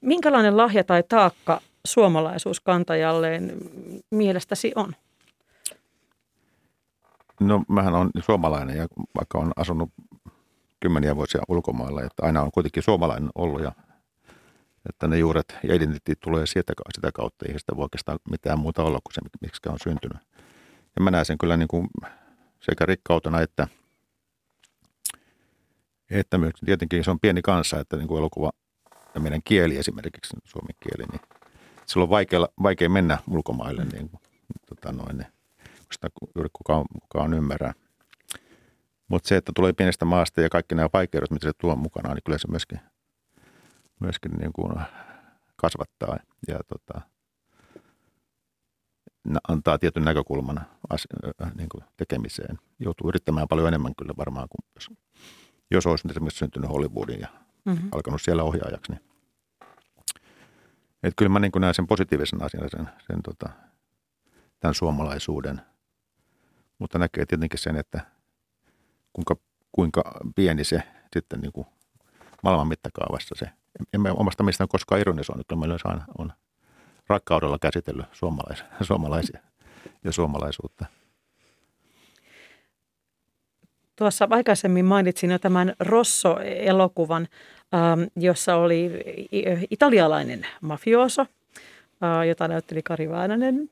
Speaker 5: Minkälainen lahja tai taakka suomalaisuus kantajalleen mielestäsi on?
Speaker 6: No mähän on suomalainen ja vaikka on asunut kymmeniä vuosia ulkomailla, että aina on kuitenkin suomalainen ollut ja että ne juuret ja identiteetti tulee sieltä, sitä kautta. Ei sitä voi oikeastaan mitään muuta olla kuin se, miksi on syntynyt. Ja mä näen sen kyllä niin kuin sekä rikkautena että, että myös tietenkin se on pieni kansa, että niin kuin elokuva ja meidän kieli esimerkiksi, suomen kieli, niin silloin on vaikea, vaikea mennä ulkomaille, niin kuin, tota noin, niin, sitä juuri kukaan, kukaan ymmärrää. Mutta se, että tulee pienestä maasta ja kaikki nämä vaikeudet, mitä se tuo mukanaan, niin kyllä se myöskin – myöskin niin kuin kasvattaa ja tota, antaa tietyn näkökulman as, niin kuin tekemiseen. Joutuu yrittämään paljon enemmän kyllä varmaan kuin jos, jos olisi esimerkiksi syntynyt Hollywoodin ja mm-hmm. alkanut siellä ohjaajaksi. Niin. Että kyllä mä niin näen sen positiivisen asian, sen, sen tota, tämän suomalaisuuden. Mutta näkee tietenkin sen, että kuinka, kuinka pieni se sitten niin kuin maailman mittakaavassa se emme omasta mistään koskaan ironisoinut, kun meillä on, on rakkaudella käsitellyt suomalaisia ja suomalaisuutta.
Speaker 5: Tuossa aikaisemmin mainitsin jo tämän Rosso-elokuvan, ähm, jossa oli italialainen mafioso, äh, jota näytteli Kari Väänänen.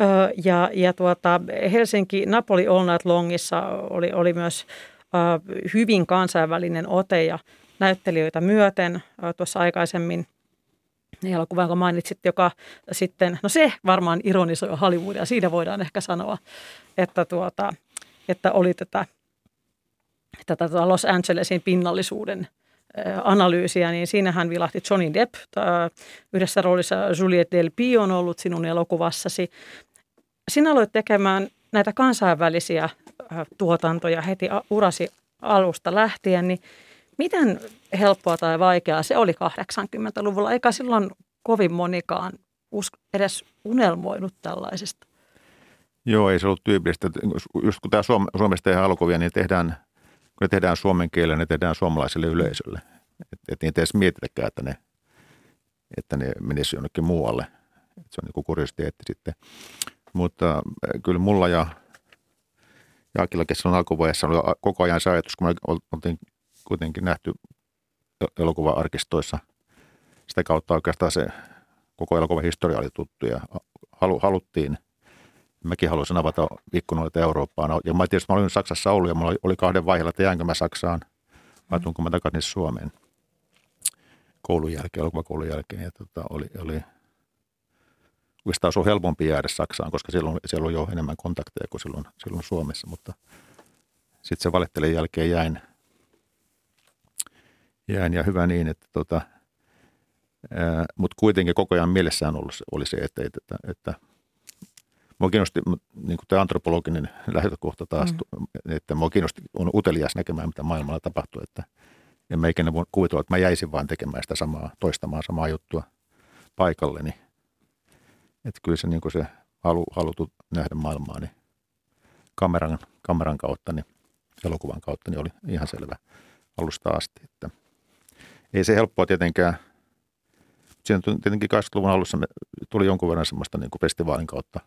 Speaker 5: Äh, ja, ja tuota, Helsinki Napoli All Night Longissa oli, oli myös äh, hyvin kansainvälinen ote ja näyttelijöitä myöten tuossa aikaisemmin elokuva, jonka mainitsit, joka sitten, no se varmaan ironisoi Hollywoodia, siinä voidaan ehkä sanoa, että, tuota, että oli tätä, tätä tuota Los Angelesin pinnallisuuden analyysiä, niin siinähän vilahti Johnny Depp. Yhdessä roolissa Juliette Del Pio on ollut sinun elokuvassasi. Sinä aloit tekemään näitä kansainvälisiä tuotantoja heti urasi alusta lähtien, niin Miten helppoa tai vaikeaa se oli 80-luvulla? Eikä silloin kovin monikaan edes unelmoinut tällaisesta.
Speaker 6: Joo, ei se ollut tyypillistä. Just kun tämä Suom- Suomessa tehdään elokuvia, niin tehdään, kun ne tehdään suomen kielellä, ne tehdään suomalaiselle yleisölle. Että et niitä edes mietitäkään, että ne, että ne menisi jonnekin muualle. Et se on niin kuriositeetti sitten. Mutta äh, kyllä mulla ja Jaakilla kesän alkuvaiheessa oli koko ajan se ajatus, kun me oltiin kuitenkin nähty elokuva-arkistoissa. Sitä kautta oikeastaan se koko elokuvan historia oli tuttu ja halu, haluttiin. Mäkin haluaisin avata ikkunoita Eurooppaan. Ja mä tietysti mä olin Saksassa ollut ja mulla oli, kahden vaiheella, että jäänkö mä Saksaan vai tuunko mä takaisin Suomeen koulun jälkeen, elokuvakoulun jälkeen. Ja tota, oli, oli oikeastaan olisi helpompi jäädä Saksaan, koska siellä on, siellä on jo enemmän kontakteja kuin silloin, silloin Suomessa, mutta sitten se valittelin jälkeen jäin – jäin ja hyvä niin, että tota, mutta kuitenkin koko ajan mielessään oli se, että, että, että Mua kiinnosti niin kuin tämä antropologinen lähtökohta taas, mm. että mua kiinnosti, on utelias näkemään, mitä maailmalla tapahtuu, että en mä ikinä voi kuvitella, että mä jäisin vaan tekemään sitä samaa, toistamaan samaa juttua paikalleni. Että kyllä se, niin kuin se halu, halutu nähdä maailmaa, niin kameran, kameran kautta, niin elokuvan kautta, niin oli ihan selvä alusta asti, että – ei se helppoa tietenkään. Siinä tietenkin 80-luvun alussa me tuli jonkun verran semmoista niin kuin festivaalin kautta,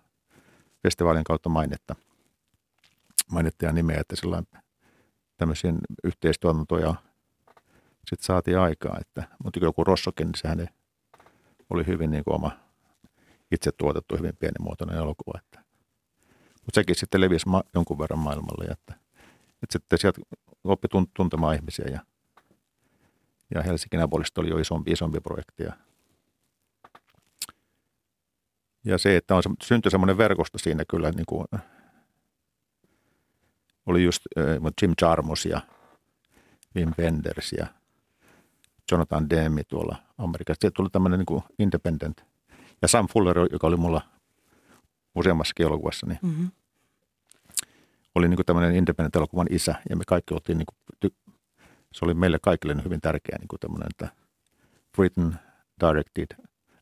Speaker 6: festivaalin kautta mainetta, mainetta ja nimeä, että sillä tämmöisiä yhteistuotantoja sitten saatiin aikaa. Että, mutta joku Rossokin, niin sehän oli hyvin niin kuin oma itse tuotettu, hyvin pienimuotoinen elokuva. Että, mutta sekin sitten levisi ma- jonkun verran maailmalle, että, että sitten sieltä oppi tuntemaan ihmisiä ja ja Helsingin Abolista oli jo isompi, isompi projekti. Ja, Ja se, että on, syntyi semmoinen verkosto siinä kyllä, niin kuin, oli just äh, Jim Jarmus ja Wim Wenders ja Jonathan Demme tuolla Amerikassa. Sieltä tuli tämmöinen niin kuin independent. Ja Sam Fuller, joka oli mulla useammassakin elokuvassa, niin
Speaker 5: Mm-hmm.
Speaker 6: oli niin kuin tämmöinen independent-elokuvan isä. Ja me kaikki oltiin, niin kuin, se oli meille kaikille hyvin tärkeä niin kuin tämmöinen, että written, directed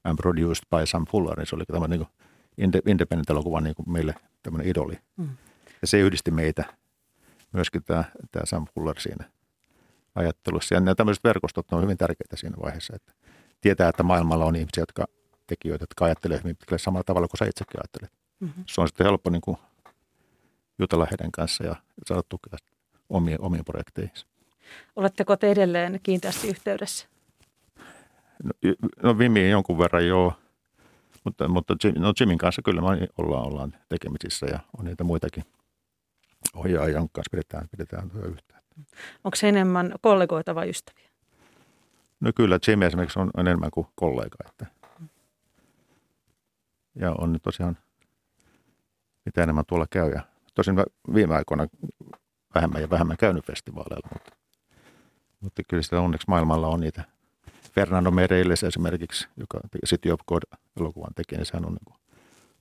Speaker 6: and produced by Sam Fuller. Niin se oli tämmöinen niin kuin inde- independent-elokuvan niin kuin meille tämmöinen idoli.
Speaker 5: Mm.
Speaker 6: Ja se yhdisti meitä myöskin tämä, tämä Sam Fuller siinä ajattelussa. Ja nämä tämmöiset verkostot on hyvin tärkeitä siinä vaiheessa, että tietää, että maailmalla on ihmisiä, jotka tekijöitä, jotka ajattelee hyvin pitkälle samalla tavalla kuin sä itsekin ajattelet.
Speaker 5: Mm-hmm.
Speaker 6: Se on sitten helppo niin kuin jutella heidän kanssa ja saada tukea omiin, omiin projekteihin.
Speaker 5: Oletteko te edelleen kiinteästi yhteydessä?
Speaker 6: No, no Vimiin jonkun verran joo, mutta, mutta Jim, no Jimin kanssa kyllä me ollaan, ollaan tekemisissä ja on niitä muitakin ohjaajia, jonka kanssa pidetään, pidetään työ yhteen.
Speaker 5: Onko se enemmän kollegoita vai ystäviä?
Speaker 6: No kyllä Jim esimerkiksi on, on enemmän kuin kollega. Että. Ja on nyt tosiaan mitä enemmän tuolla käy. Ja tosin mä viime aikoina vähemmän ja vähemmän käynyt festivaaleilla, mutta, mutta kyllä sitä onneksi maailmalla on niitä. Fernando Meirelles esimerkiksi, joka City of God-elokuvan teki, niin sehän on niin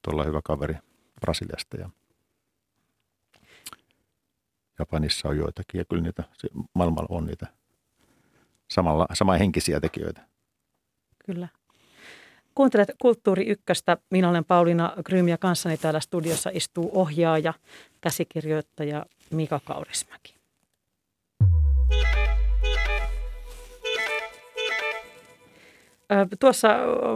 Speaker 6: tuolla hyvä kaveri Brasiliasta ja Japanissa on joitakin ja kyllä niitä, maailmalla on niitä samalla, samanhenkisiä tekijöitä.
Speaker 5: Kyllä. Kuuntelet Kulttuuri Ykköstä. Minä olen Pauliina Grym ja kanssani täällä studiossa istuu ohjaaja, käsikirjoittaja Mika Kaurismäki. Tuossa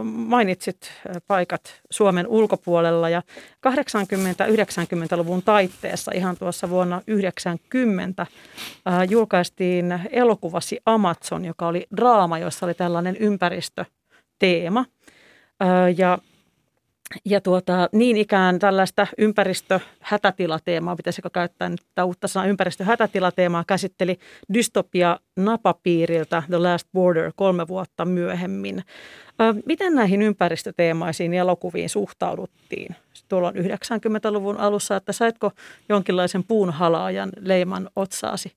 Speaker 5: mainitsit paikat Suomen ulkopuolella ja 80-90-luvun taitteessa ihan tuossa vuonna 90 ö, julkaistiin elokuvasi Amazon, joka oli draama, jossa oli tällainen ympäristöteema. Ja ja tuota, niin ikään tällaista ympäristöhätätilateemaa, pitäisikö käyttää nyt tätä uutta sanaa, ympäristöhätätilateemaa käsitteli dystopia Napapiiriltä The Last Border kolme vuotta myöhemmin. Ö, Miten näihin ympäristöteemaisiin elokuviin suhtauduttiin tuolloin 90-luvun alussa, että saitko jonkinlaisen puunhalaajan leiman otsaasi?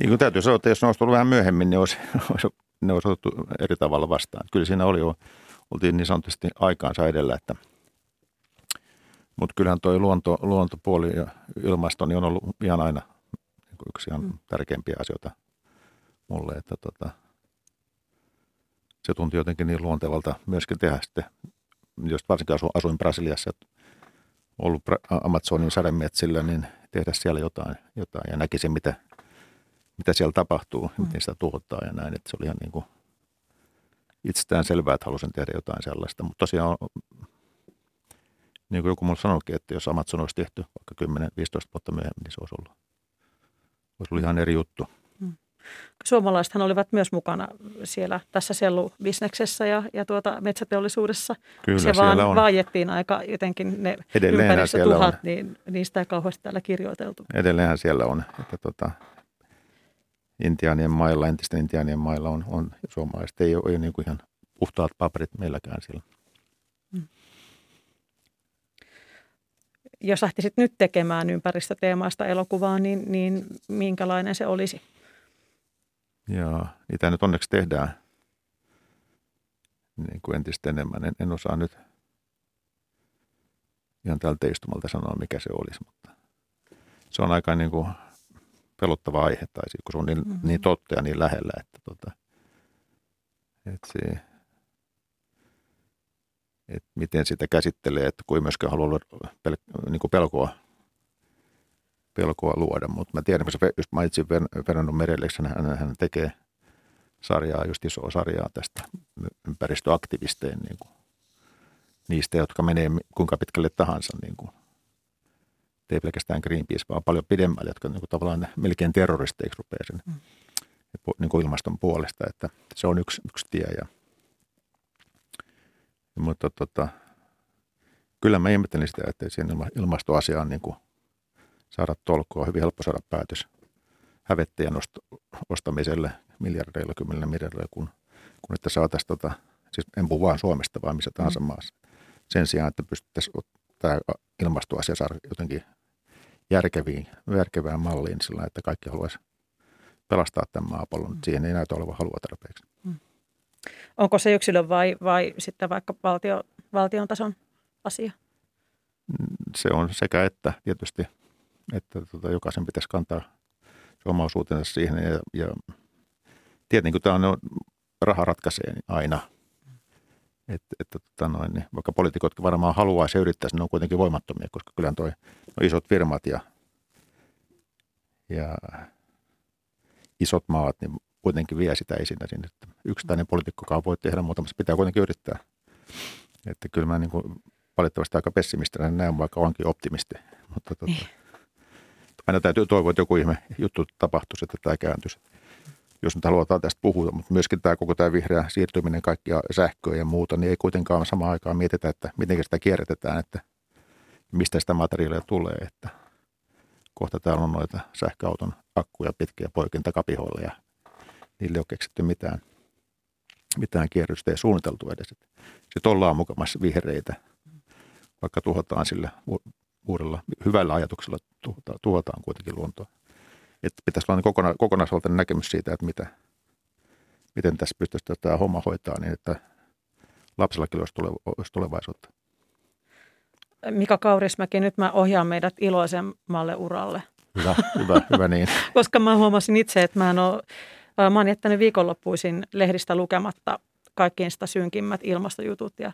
Speaker 6: Niin kuin täytyy sanoa, että jos ne olisi tullut vähän myöhemmin, niin olisi, ne olisi otettu eri tavalla vastaan. Kyllä siinä oli jo, oltiin niin sanotusti aikaansa edellä, että mutta kyllähän tuo luonto, luontopuoli ja ilmasto niin on ollut ihan aina niin kuin yksi ihan
Speaker 5: Mm.
Speaker 6: tärkeimpiä asioita mulle, että tota, se tuntui jotenkin niin luontevalta myöskin tehdä sitten, jos varsinkin asu, asuin Brasiliassa, että ollut Amazonin sademetsillä, niin tehdä siellä jotain, jotain ja näkisin, mitä, mitä siellä tapahtuu, mm. miten sitä tuhotaan ja näin. Että se oli ihan niin kuin itsestään selvää, että halusin tehdä jotain sellaista. Mutta tosiaan, niin kuin joku mulle sanoikin, että jos Amazon olisi tehty vaikka 10-15 vuotta myöhemmin, niin se olisi ollut, olisi ollut ihan eri juttu.
Speaker 5: Suomalaisethan olivat myös mukana siellä tässä sellubisneksessä ja, ja tuota metsäteollisuudessa.
Speaker 6: Kyllä
Speaker 5: se vaan
Speaker 6: on.
Speaker 5: vaiettiin aika jotenkin ne
Speaker 6: Edelleenhän on.
Speaker 5: ympäristötuhat, niin niistä ei kauheasti täällä kirjoiteltu.
Speaker 6: Edelleenhän siellä on, että tota, intiaanien mailla, entisten intiaanien mailla on, on suomalaiset. Ei ole, ei ole niin kuin ihan puhtaat paperit meilläkään siellä.
Speaker 5: Jos lähtisit nyt tekemään ympäristöteemaista elokuvaa, niin, niin minkälainen se olisi?
Speaker 6: Ja niitä nyt onneksi tehdään niin kuin entistä enemmän. En, en osaa nyt ihan tältä istumalta sanoa, mikä se olisi, mutta se on aika niin kuin pelottava aihe, tai kun se on niin,
Speaker 5: Mhm.
Speaker 6: mm-hmm. niin totta ja niin lähellä, että, tota, että se, että miten sitä käsittelee, että kun ei myöskään halua pel, niin kuin pelkoa, pelkoa luoda. Mutta mä tiedän, kun sä just mainitsin Fer- Fernando Merelleksi, hän, hän tekee sarjaa, just isoa sarjaa tästä ympäristöaktivistein, niin kuin, niistä, jotka menee kuinka pitkälle tahansa, niin kuin, ei pelkästään Greenpeace, vaan paljon pidemmälle, jotka niin kuin, tavallaan melkein terroristeiksi rupeaa sen
Speaker 5: Mm.
Speaker 6: niin kuin ilmaston puolesta, että se on yksi, yksi tie. Ja, ja, mutta tota, kyllä mä ihmettelin sitä, että siihen ilma, ilmastoasiaan niin kuin saada tolkoa, on hyvin helppo saada päätös hävettäjän ost- ostamiselle miljardeilla, kymmenellä miljardilla, kun, kun että saataisiin, tota, siis en puhu vaan Suomesta, vaan missä tahansa
Speaker 5: Mm.
Speaker 6: maassa, sen sijaan, että pystyttäisiin tämä ilmastoasia saada jotenkin järkeviin, järkevään malliin sillä että kaikki haluaisi pelastaa tämän maapallon. Mm. Siihen ei näytä olevan halua tarpeeksi. Mm.
Speaker 5: Onko se yksilön vai, vai sitten vaikka valtio, valtion tason asia?
Speaker 6: Se on sekä että tietysti, että tota, jokaisen pitäisi kantaa se oma osuutensa siihen. Ja, ja tietenkin kun tämä on, raha ratkaisee aina. Että, että tota noin, niin vaikka poliitikot varmaan haluaisi ja yrittäisi, ne on kuitenkin voimattomia, koska kyllä toi no isot firmat ja, ja isot maat, niin kuitenkin vie sitä esinä sinne. Yksittäinen poliitikkokaan voi tehdä muuta, mutta pitää kuitenkin yrittää. Että kyllä mä niin kuin valitettavasti aika pessimistinä näen, vaikka onkin optimisti. Mutta tota, niin. aina täytyy toivoa, että joku ihme juttu tapahtuisi, että tämä kääntyisi. Jos nyt halutaan tästä puhua, mutta myöskin tämä koko tämä vihreä siirtyminen, kaikkia sähköä ja muuta, niin ei kuitenkaan samaan aikaan mietitä, että miten sitä kierrätetään, että mistä sitä materiaalia tulee. Että kohta täällä on noita sähköauton akkuja pitkiä poikin takapihoilla ja niille ei ole keksitty mitään, mitään kierrystä ja suunniteltu edes. Sitten ollaan mukamassa vihreitä, vaikka tuhotaan sillä uudella hyvällä ajatuksella tuhotaan, tuhotaan kuitenkin luontoa. Että pitäisi olla kokona, kokonaisvaltainen näkemys siitä, että mitä, miten tässä pystyisi tämä homma hoitaa niin, että lapsellakin olisi, olisi tulevaisuutta.
Speaker 5: Mika Kaurismäki, nyt mä ohjaan meidät iloisemmalle uralle.
Speaker 6: Hyvä, hyvä, hyvä niin.
Speaker 5: Koska mä huomasin itse, että mä, en ole, mä oon jättänyt viikonloppuisin lehdistä lukematta kaikkiin sitä synkimmät ilmastojutut. Ja,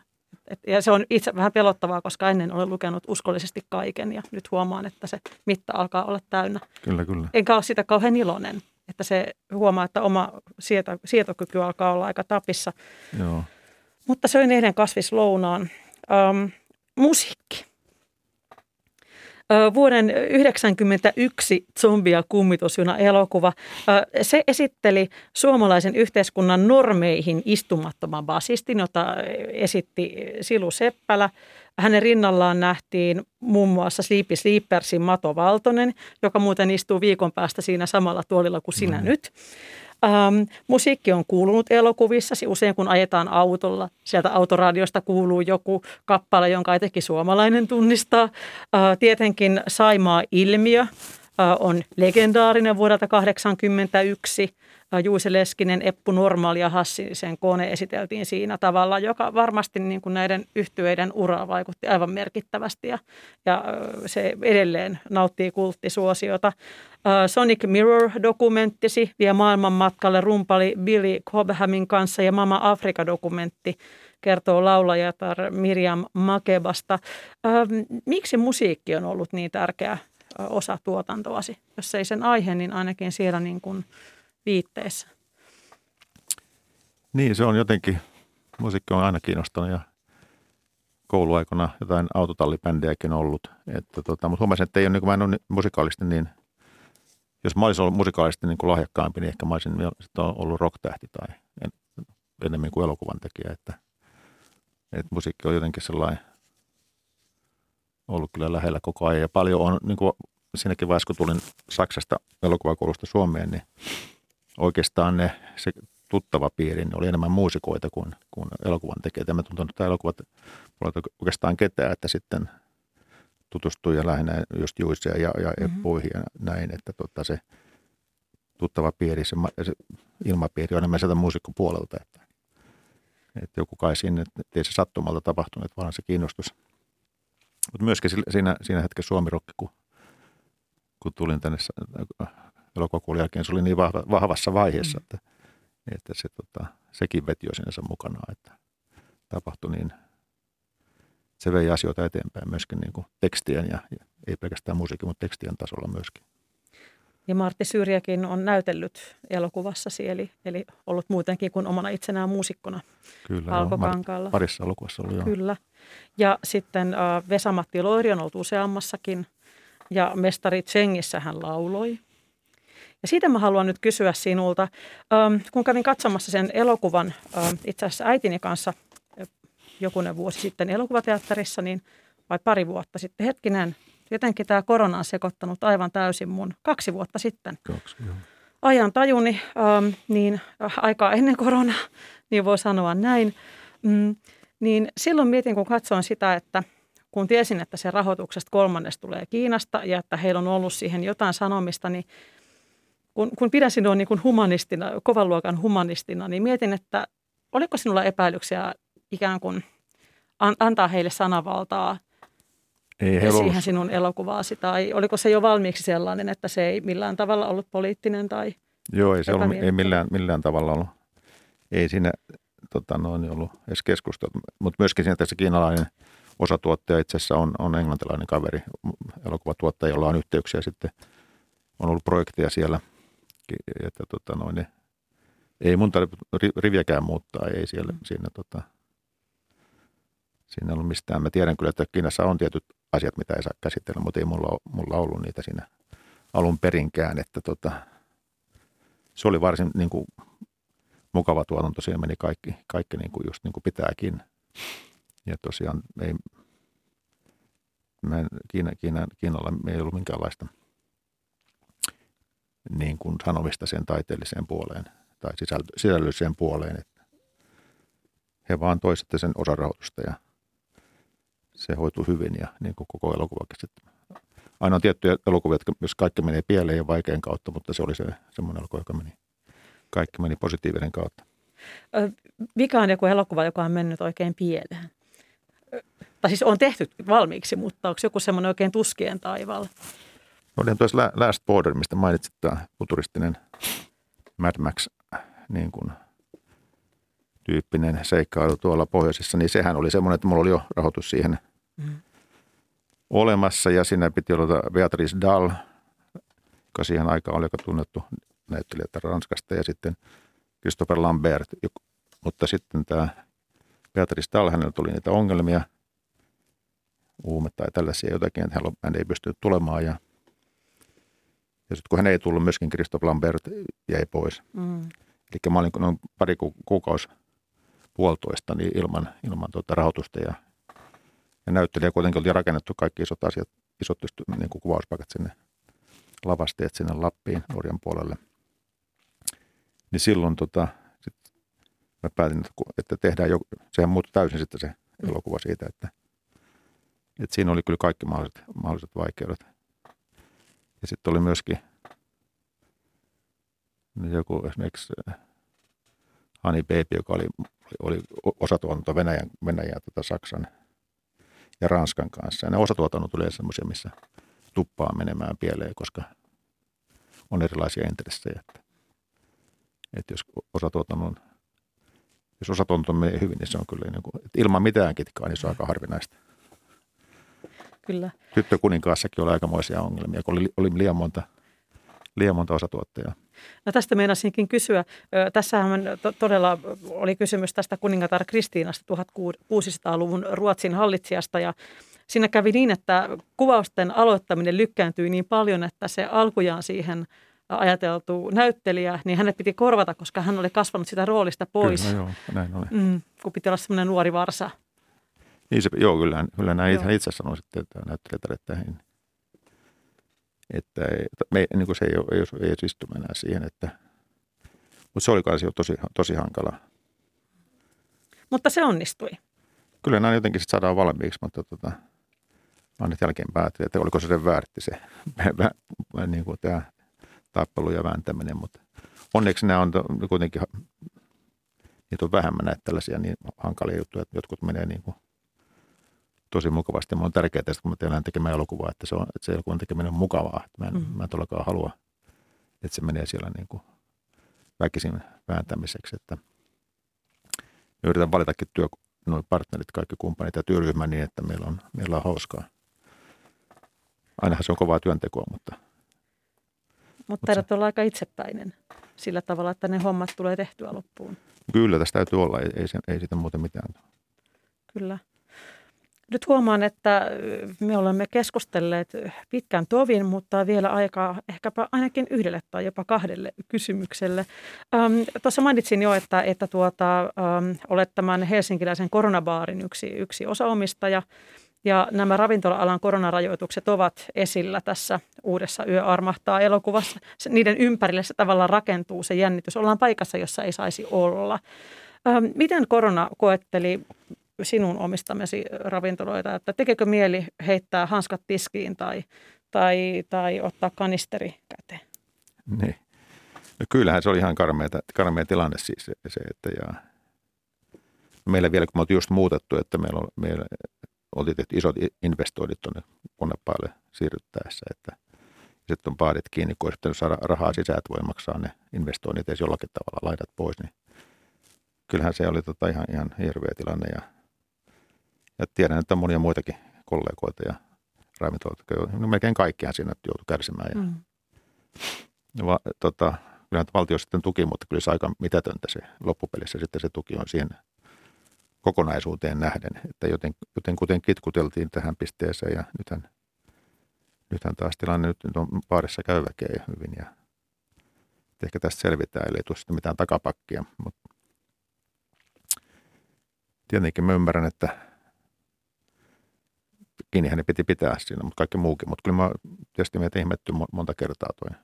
Speaker 5: et, ja se on itse vähän pelottavaa, koska ennen olen lukenut uskollisesti kaiken ja nyt huomaan, että se mitta alkaa olla täynnä.
Speaker 6: Kyllä, kyllä.
Speaker 5: Enkä ole sitä kauhean iloinen, että se huomaa, että oma sieto, sietokyky alkaa olla aika tapissa.
Speaker 6: Joo.
Speaker 5: Mutta söin eilen kasvislounaan. Um, musiikki. Vuoden 1991 Zombia kummitusjuna elokuva. Se esitteli suomalaisen yhteiskunnan normeihin istumattoman basistin, jota esitti Silu Seppälä. Hänen rinnallaan nähtiin muun muassa Sleepy Sleepersin Mato Valtonen, joka muuten istuu viikon päästä siinä samalla tuolilla kuin sinä mm. nyt. Ähm, musiikki on kuulunut elokuvissa. Usein kun ajetaan autolla, sieltä autoradiosta kuuluu joku kappale, jonka etenkin suomalainen tunnistaa. Äh, tietenkin Saimaa-ilmiö äh, on legendaarinen vuodelta 1981. Juuse Leskinen, Eppu Normaali ja Hassisen kone esiteltiin siinä tavalla, joka varmasti niin kuin näiden yhtyeiden uraa vaikutti aivan merkittävästi ja, ja se edelleen nauttii kulttisuosiota. Sonic Mirror-dokumenttisi vie maailman matkalle rumpali Billy Cobhamin kanssa ja Mama Afrika-dokumentti kertoo laulajatar Miriam Makebasta. Miksi musiikki on ollut niin tärkeä osa tuotantoasi? Jos ei sen aihe, niin ainakin siellä niin kuin – viitteessä.
Speaker 6: Niin, se on jotenkin, musiikki on aina kiinnostanut ja kouluaikana jotain autotallibändejäkin ollut. Että tota, mutta huomasin, että ei ole, niin mä en ole musikaalisesti niin, jos mä olisin ollut musikaalisesti niin kuin lahjakkaampi, niin ehkä mä olisin ollut rocktähti tai en, enemmän kuin elokuvan tekijä. Että, että musiikki on jotenkin sellainen ollut kyllä lähellä koko ajan ja paljon on, niin kuin siinäkin vaiheessa kun tulin Saksasta elokuvakoulusta Suomeen, niin oikeastaan ne, se tuttava piiri niin oli enemmän muusikoita kuin, kuin elokuvan tekijöitä. Mä tuntunut, että elokuvat oikeastaan ketään, että sitten tutustui ja lähinnä just Juisia ja, ja mm-hmm. Eppuihin ja näin, että tota se tuttava piiri, se, se ilmapiiri on enemmän sieltä muusikkopuolelta, että, että joku kai sinne, ei se sattumalta tapahtunut, vaan se kiinnostus. Mutta myöskin siinä, siinä hetkessä Suomi-rokki, kun, kun tulin tänne elokuvakuun jälkeen se oli niin vahva, vahvassa vaiheessa, mm. että, että se, tota, sekin veti jo sinänsä mukanaan, että tapahtui niin, se vei asioita eteenpäin myöskin niin kuin tekstien ja, ja ei pelkästään musiikin, mutta tekstien tasolla myöskin.
Speaker 5: Ja Martti Syrjäkin on näytellyt elokuvassasi, eli, eli ollut muutenkin kuin omana itsenään muusikkona
Speaker 6: Kyllä, Alkokankaalla. parissa elokuvassa ollut, joo.
Speaker 5: Kyllä. Ja sitten uh, Vesa-Matti Loiri on ollut useammassakin, ja Mestari Tsengissä hän lauloi. Ja siitä mä haluan nyt kysyä sinulta, ähm, kun kävin katsomassa sen elokuvan ähm, itse asiassa äitini kanssa jokunen vuosi sitten elokuvateatterissa, niin vai pari vuotta sitten, hetkinen, jotenkin tämä korona on sekoittanut aivan täysin mun kaksi vuotta sitten.
Speaker 6: Kaksi, joo.
Speaker 5: Ajan tajuni, ähm, niin äh, aikaa ennen koronaa, niin voi sanoa näin. Mm, Niin silloin mietin, kun katsoin sitä, että kun tiesin, että se rahoituksesta kolmannes tulee Kiinasta ja että heillä on ollut siihen jotain sanomista, niin kun, kun pidän sinua niin kuin humanistina, kovan luokan humanistina, niin mietin, että oliko sinulla epäilyksiä ikään kuin an, antaa heille sanavaltaa
Speaker 6: Ei
Speaker 5: siihen
Speaker 6: ollut,
Speaker 5: sinun elokuvaasi, tai oliko se jo valmiiksi sellainen, että se ei millään tavalla ollut poliittinen tai
Speaker 6: joo, ei se ollut, ei millään, millään tavalla ollut. Ei siinä tota, noin, ollut edes keskusteltu. Mutta myöskin siinä tässä kiinalainen osatuottaja itse asiassa on, on englantilainen kaveri, elokuvatuottaja, jolla on yhteyksiä sitten. On ollut projekteja siellä, ki- että tota, noin, niin ei mun tarvitse ri- riviäkään muuttaa, ei siellä siinä, tota, siinä ollut mistään. Mä tiedän kyllä, että Kiinassa on tietyt asiat, mitä ei saa käsitellä, mutta ei mulla, mulla ollut niitä siinä alun perinkään, että tota, se oli varsin niin kuin, mukava tuotanto, siinä meni kaikki, kaikki niin kuin just niin kuin pitääkin. Ja tosiaan ei, mä en, Kiina, Kiina, Kiinalla ei ollut minkäänlaista niin kuin sanomista sen taiteelliseen puoleen tai sisällölliseen puoleen. Että he vaan toi sitten sen osarahoitusta ja se hoitui hyvin ja niin kuin koko elokuvakin. Aina on tiettyjä elokuvia, jotka jos kaikki menee pieleen ja vaikean kautta, mutta se oli se semmoinen elokuva, joka meni, kaikki meni positiivinen kautta.
Speaker 5: Mikä on joku elokuva, joka on mennyt oikein pieleen? Tai siis on tehty valmiiksi, mutta onko joku semmoinen oikein tuskien taivaalla?
Speaker 6: Oli tuossa La- Last Border, mistä mainitsit, tämä futuristinen Mad Max niin kuin, tyyppinen seikkailu tuolla pohjoisessa, niin sehän oli semmoinen, että mulla oli jo rahoitus siihen
Speaker 5: Mm.
Speaker 6: olemassa ja siinä piti olla Beatrice Dahl, joka siihen aikaan oli aika tunnettu näyttelijä Ranskasta ja sitten Christopher Lambert, mutta sitten tämä Beatrice Dahl, hänellä tuli niitä ongelmia, uumetta tai tällaisia jotakin, että hän- hän ei pystynyt tulemaan ja ja sitten kun hän ei tullut, myöskin Christophe Lambert jäi pois.
Speaker 5: Mm.
Speaker 6: Eli mä olin noin pari ku- kuukausi puolitoista niin ilman, ilman tuota rahoitusta ja, ja näyttelijä kuitenkin oli rakennettu kaikki isot asiat, isot niin kuin kuvauspaikat sinne lavasteet sinne Lappiin Norjan puolelle. Niin silloin tota, sit mä päätin, että, että tehdään jo, sehän muuttui täysin sitten se elokuva siitä, että, että siinä oli kyllä kaikki mahdolliset, mahdolliset vaikeudet. Ja sitten oli myöskin joku esimerkiksi äh, Honey Baby, joka oli, oli osatuotanto Venäjän, Venäjän tota Saksan ja Ranskan kanssa. Ja ne osatuotannot oli semmoisia, missä tuppaa menemään pieleen, koska on erilaisia intressejä. Että, että jos osatuotannon, jos osatuotanto menee hyvin, niin se on kyllä niin kuin, että ilman mitään kitkaa, niin se on aika harvinaista.
Speaker 5: Kyllä.
Speaker 6: Tyttökuninkaassakin oli aikamoisia ongelmia, kun oli, oli liian monta, liian monta osatuottajaa.
Speaker 5: No tästä meinasinkin kysyä. Tässähän to- todella oli kysymys tästä kuningatar Kristiinasta 1600-luvun Ruotsin hallitsijasta ja siinä kävi niin, että kuvausten aloittaminen lykkääntyi niin paljon, että se alkujaan siihen ajateltu näyttelijä, niin hänet piti korvata, koska hän oli kasvanut sitä roolista pois,
Speaker 6: Kyllä, joo, näin oli.
Speaker 5: mm, kun piti olla semmoinen nuori varsa.
Speaker 6: Niin se, joo, kyllä, kyllä näin
Speaker 5: Joo.
Speaker 6: hän itse sanoi sitten, että näyttelijät, että, hän, että ei, me, niin kuin se ei, ei, ei edes istu enää siihen, että, mutta se oli kai jo tosi, tosi hankala.
Speaker 5: Mutta se onnistui.
Speaker 6: Kyllä nämä jotenkin sitten saadaan valmiiksi, mutta tota, mä nyt jälkeen päätin, että oliko se sen väärti se niin kuin tämä tappelu ja vääntäminen, mutta onneksi nämä on kuitenkin, niitä on vähemmän näitä tällaisia niin hankalia juttuja, että jotkut menee niin kuin tosi mukavasti. Mulla on tärkeää tästä, kun mä tehdään tekemään elokuvaa, että se, on, että se elokuvan tekeminen on mukavaa. Että mä, en,
Speaker 5: Mm.
Speaker 6: mm. mä en todellakaan halua, että se menee siellä niin kuin väkisin vääntämiseksi. Että mä yritän valitakin työ, noin partnerit, kaikki kumppanit ja työryhmä niin, että meillä on, meillä on hauskaa. Ainahan se on kovaa työntekoa, mutta
Speaker 5: Mutta taidat olla aika itsepäinen sillä tavalla, että ne hommat tulee tehtyä loppuun.
Speaker 6: kyllä tässä täytyy olla, ei, ei, ei siitä muuten mitään.
Speaker 5: Kyllä. Nyt huomaan, että ö, me olemme keskustelleet pitkän tovin, mutta vielä aikaa ehkäpä ainakin yhdelle tai jopa kahdelle kysymykselle. Ähm, tuossa mainitsin jo, että, että tuota, ähm, olet tämän helsinkiläisen koronabaarin yksi, yksi osaomistaja. Ja nämä ravintola-alan koronarajoitukset ovat esillä tässä uudessa Yö armahtaa elokuvassa. Niiden ympärille se tavallaan rakentuu se jännitys. Ollaan paikassa, jossa ei saisi olla. Ähm, miten korona koetteli sinun omistamesi ravintoloita, että tekekö mieli heittää hanskat tiskiin tai, tai, tai ottaa kanisteri käteen?
Speaker 6: Niin. No kyllähän se oli ihan karmea, karmea tilanne siis se, se että ja meillä vielä, kun me oltiin just muutettu, että meillä, on, meillä oltiin tehty isot investoinnit tuonne konepaalle siirryttäessä, että sitten on paadit kiinni, kun olisi saada rahaa sisään, että voi maksaa ne investoinnit edes jollakin tavalla laidat pois, niin kyllähän se oli tota ihan, ihan hirveä tilanne ja, ja tiedän, että on monia muitakin kollegoita ja ravintoloita, no melkein kaikkiaan siinä joutui kärsimään ja, mm. ja va, tota, kyllähän valtio sitten tuki, mutta kyllä se aika mitätöntä se loppupelissä sitten se tuki on siihen kokonaisuuteen nähden, että joten, joten kuten kitkuteltiin tähän pisteeseen ja nythän, nythän taas tilanne nyt, nyt on paarissa käy väkeä hyvin ja ehkä tästä selvitään, eli ei tule sitten mitään takapakkia, mutta tietenkin mä ymmärrän, että kiinnihän ne piti pitää siinä, mutta kaikki muukin, mutta kyllä mä tietysti meitä ihmetty monta kertaa toi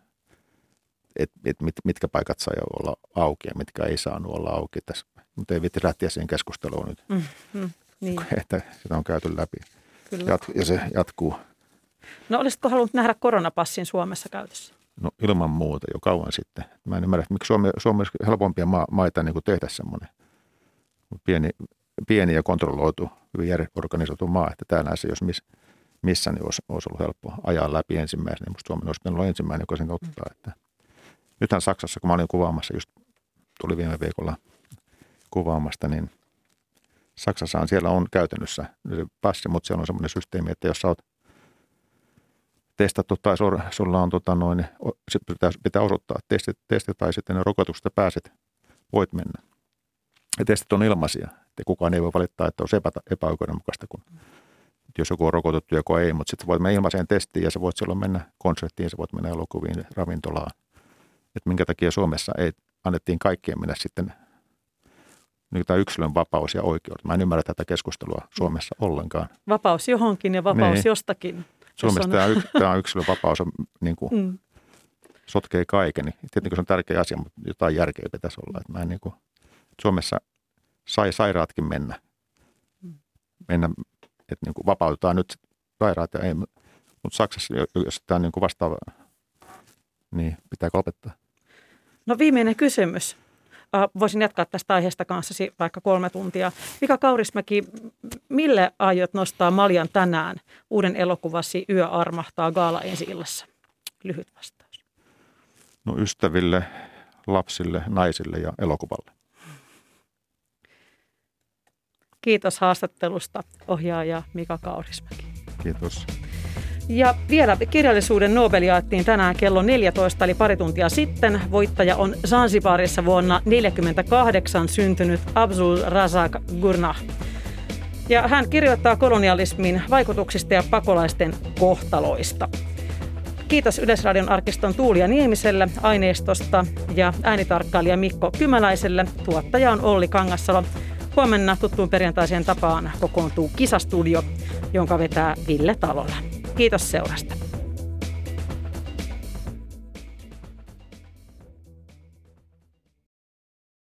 Speaker 6: että et mit, mitkä paikat sai olla auki ja mitkä ei saanut olla auki tässä. Mutta ei vitti lähteä siihen keskusteluun nyt, mm, mm, niin. että sitä on käyty läpi. Kyllä. Jat, ja se jatkuu.
Speaker 5: No olisitko halunnut nähdä koronapassin Suomessa käytössä?
Speaker 6: No ilman muuta jo kauan sitten. Mä en ymmärrä, että miksi Suomi, Suomi olisi helpompia ma- maita niin kuin tehdä semmoinen pieni, pieni ja kontrolloitu, hyvin organisoitu maa, että täällä se jos miss, missä niin olisi, olisi ollut helppo ajaa läpi ensimmäisenä, niin musta Suomi olisi ollut ensimmäinen, joka sen ottaa. Mm. Että nythän Saksassa, kun mä olin kuvaamassa, just tuli viime viikolla kuvaamasta, niin Saksassa on, siellä on käytännössä passi, mutta siellä on semmoinen systeemi, että jos sä oot testattu tai sulla on tota noin, pitää, pitää osoittaa testit, testit tai sitten ne rokotuksesta pääset, voit mennä. Ja testit on ilmaisia, että kukaan ei voi valittaa, että on epä, epäoikeudenmukaista, kun jos joku on rokotettu, joku ei, mutta sitten voit mennä ilmaiseen testiin ja sä voit silloin mennä konserttiin, sä voit mennä elokuviin, ravintolaan – että minkä takia Suomessa ei annettiin kaikkien mennä sitten niin tämä yksilön vapaus ja oikeudet. Mä en ymmärrä tätä keskustelua Suomessa ollenkaan.
Speaker 5: Vapaus johonkin ja vapaus niin. jostakin.
Speaker 6: Suomessa on... tämä, yks, tämä yksilön vapaus on, niin kuin, mm. sotkee kaiken. Tietenkin se on tärkeä asia, mutta jotain järkeä pitäisi olla. Että mä en, niin kuin, Suomessa sai sairaatkin mennä. mennä että niin kuin vapautetaan nyt sairaat ja ei, mutta Saksassa, jos tämä on niin kuin vastaava niin pitääkö opettaa?
Speaker 5: No viimeinen kysymys. Voisin jatkaa tästä aiheesta kanssasi vaikka kolme tuntia. Mika Kaurismäki, mille aiot nostaa Maljan tänään uuden elokuvasi Yö armahtaa gaala ensi illassa? Lyhyt vastaus.
Speaker 6: No ystäville, lapsille, naisille ja elokuvalle.
Speaker 5: Kiitos haastattelusta ohjaaja Mika Kaurismäki.
Speaker 6: Kiitos.
Speaker 5: Ja vielä kirjallisuuden Nobel jaettiin tänään kello 14, eli pari tuntia sitten. Voittaja on Zanzibarissa vuonna 1948 syntynyt Abdul Razak Gurnah. Ja hän kirjoittaa kolonialismin vaikutuksista ja pakolaisten kohtaloista. Kiitos Yleisradion arkiston Tuulia Niemiselle aineistosta ja äänitarkkailija Mikko Kymäläiselle. Tuottaja on Olli Kangassalo. Huomenna tuttuun perjantaiseen tapaan kokoontuu kisastudio, jonka vetää Ville Talolla. Kiitos seurasta.